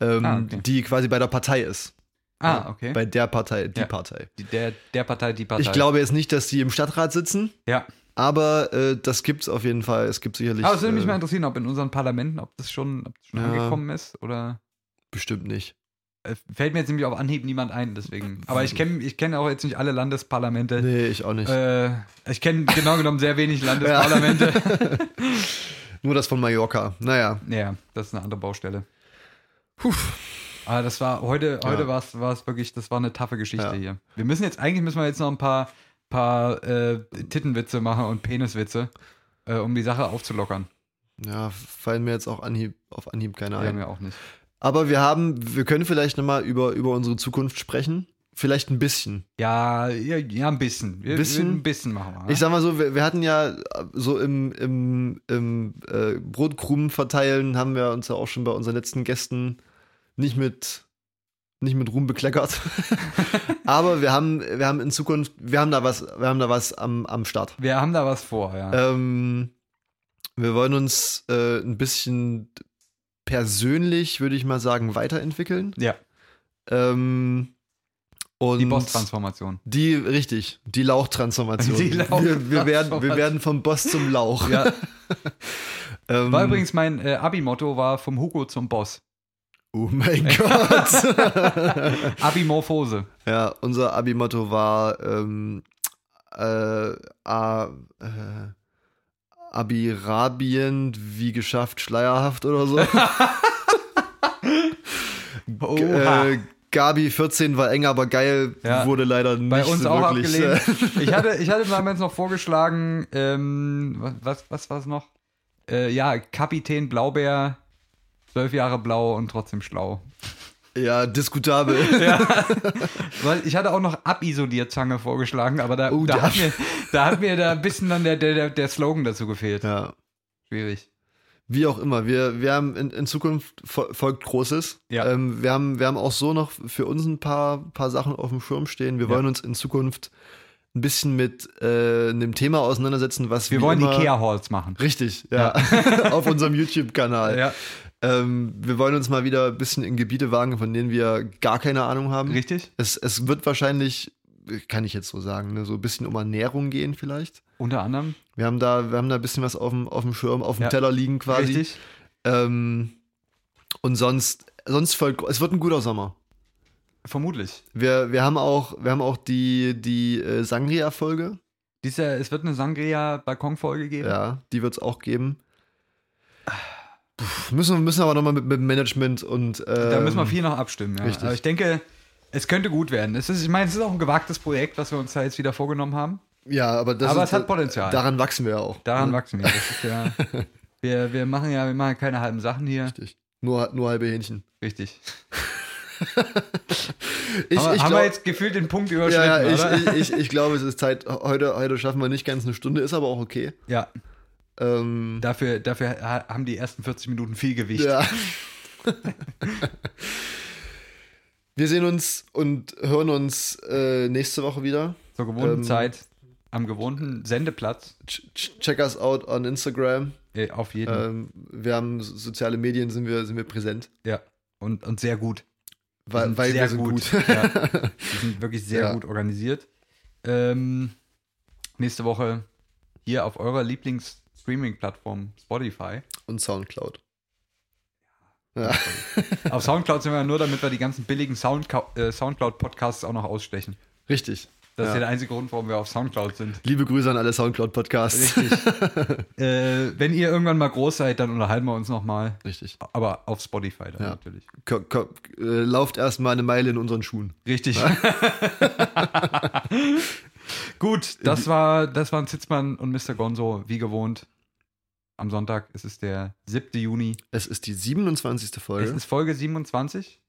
ähm, Ah, okay. die quasi bei der Partei ist ah, okay. bei der Partei die Ja. Partei Die- der, der Partei, die Partei. ich glaube jetzt nicht dass die im Stadtrat sitzen Ja. aber äh, das gibt's auf jeden Fall es gibt sicherlich Aber es würde mich äh, mal interessieren, ob in unseren Parlamenten, ob das schon, ob das schon Ja. angekommen ist oder. bestimmt nicht Äh, Fällt mir jetzt nämlich auf Anhieb niemand ein, deswegen. Aber ich kenne ich kenn auch jetzt nicht alle Landesparlamente. Nee, ich auch nicht. Äh, ich kenne genau genommen sehr wenig Landesparlamente. Nur das von Mallorca. Naja. ja, das ist eine andere Baustelle. Puh. Aber das war heute, heute Ja. war es war es wirklich, das war eine taffe Geschichte Ja. hier. Wir müssen jetzt, eigentlich müssen wir jetzt noch ein paar, paar äh, Tittenwitze machen und Peniswitze, äh, um die Sache aufzulockern. Ja, fallen mir jetzt auch Anhieb, auf Anhieb keine ein. wir auch nicht. Aber wir haben, wir können vielleicht nochmal über, über unsere Zukunft sprechen. Vielleicht ein bisschen. Ja, ja, ja ein bisschen. Wir, Bisschen? Ein bisschen machen wir. ne? Ich sag mal so, wir, wir hatten ja so im, im, im äh, Brotkrumen verteilen, haben wir uns ja auch schon bei unseren letzten Gästen nicht mit, nicht mit Ruhm bekleckert. Aber wir haben, wir haben in Zukunft, wir haben da was, wir haben da was am, am Start. wir haben da was vor, ja. Ähm, wir wollen uns äh, ein bisschen persönlich, würde ich mal sagen, weiterentwickeln. ja, Ähm, und die Boss-Transformation. Die, richtig, die Lauchtransformation. Die wir, wir, werden, wir werden vom Boss zum Lauch. Ja, Ähm, war übrigens mein äh, Abi-Motto war vom Hugo zum Boss. Oh mein Gott. Abimorphose. ja, unser Abi-Motto war ähm, äh, A, äh, Abirabien, wie geschafft, schleierhaft oder so. Oha. äh, Gabi 14 war eng, aber geil, Ja. wurde leider nicht Bei uns so auch wirklich. abgelehnt. Ich hatte, ich hatte damals noch vorgeschlagen, ähm, was, was, was war es noch? Äh, ja, Kapitän Blaubeer, zwölf Jahre blau und trotzdem schlau. ja, diskutabel. Weil ich hatte auch noch Abisolierzange vorgeschlagen, aber da, Oh, da, hat mir, da hat mir da ein bisschen dann der, der, der Slogan dazu gefehlt. ja. Schwierig. Wie auch immer, wir, wir haben in, in Zukunft fol- folgt Großes. Ja. Ähm, wir, haben, wir haben auch so noch für uns ein paar, paar Sachen auf dem Schirm stehen. Wir Ja. wollen uns in Zukunft ein bisschen mit äh, einem Thema auseinandersetzen, was Wir wollen Ikea-Halls machen. Richtig, ja. auf unserem YouTube-Kanal. Ja, Ähm, wir wollen uns mal wieder ein bisschen in Gebiete wagen, von denen wir gar keine Ahnung haben. richtig? Es, es wird wahrscheinlich, kann ich jetzt so sagen, ne, so ein bisschen um Ernährung gehen vielleicht. Unter anderem. Wir haben da, wir haben da ein bisschen was auf dem, auf dem Schirm, auf dem Ja. Teller liegen quasi. Richtig? Ähm, und sonst, sonst folgt, es wird ein guter Sommer. Vermutlich. Wir, wir haben auch, wir haben auch die, die äh, Sangria-Folge. Dies Jahr, es wird eine Sangria-Balkon-Folge geben. Ja, die wird es auch geben. Puh, müssen, müssen aber nochmal mit, mit dem Management und. Ähm, Da müssen wir viel noch abstimmen. Ja. richtig. Aber ich denke, es könnte gut werden. Es ist, ich meine, es ist auch ein gewagtes Projekt, was wir uns da jetzt wieder vorgenommen haben. Ja, aber das Aber ist, es hat Potenzial. Daran wachsen wir ja auch. Daran Ne? wachsen wir. Ja, wir, wir machen ja, wir machen keine halben Sachen hier. Richtig. Nur, nur halbe Hähnchen. Richtig. Ich, haben ich haben glaub- wir jetzt gefühlt den Punkt überschritten, ja, ja, oder? ich, ich, ich, ich glaube, es ist Zeit. Heute, heute schaffen wir nicht ganz eine Stunde, ist aber auch okay. ja, Ähm, dafür, dafür ha- haben die ersten 40 Minuten viel Gewicht. Ja. Wir sehen uns und hören uns äh, nächste Woche wieder. Zur gewohnten Ähm, Zeit, am gewohnten Sendeplatz. Ch ch check us out on Instagram. Auf jeden. Ähm, wir haben so- soziale Medien, sind wir, sind wir präsent. Ja. Und, und sehr gut. Weil, weil sehr wir sind gut. Ja. Die sind wirklich sehr Ja. gut gut organisiert. Ähm, nächste Woche hier auf eurer Lieblings-Streaming-Plattform Spotify. und Soundcloud. Ja. Auf Soundcloud sind wir nur, damit wir die ganzen billigen äh, Soundcloud-Podcasts auch noch ausstechen. Richtig. Das ist Ja. ja der einzige Grund, warum wir auf Soundcloud sind. Liebe Grüße an alle Soundcloud-Podcasts. Richtig. äh, wenn ihr irgendwann mal groß seid, dann unterhalten wir uns nochmal. Richtig. Aber auf Spotify dann Ja. natürlich. Ko äh, lauft erstmal eine Meile in unseren Schuhen. Richtig. Gut, das war, das waren Zitzmann und Mr. Gonzo, wie gewohnt. Am Sonntag, es ist der 7. Juni. Es ist die 27. Folge. Es ist Folge 27.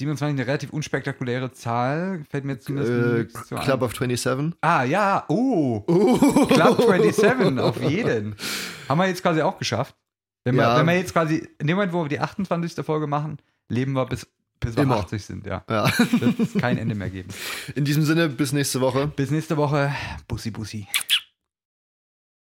27, eine relativ unspektakuläre Zahl. Fällt mir zumindest äh, so Club ein. of 27. Ah, ja, oh. Uh. Club 27, auf jeden. Haben wir jetzt quasi auch geschafft. Wenn wir, Ja. wenn wir jetzt quasi, in dem Moment, wo wir die 28. Folge machen, leben wir bis, bis wir Immer. 80 sind, ja. Ja. Wird es kein Ende mehr geben. In diesem Sinne, bis nächste Woche. Bis nächste Woche. Bussi, Bussi.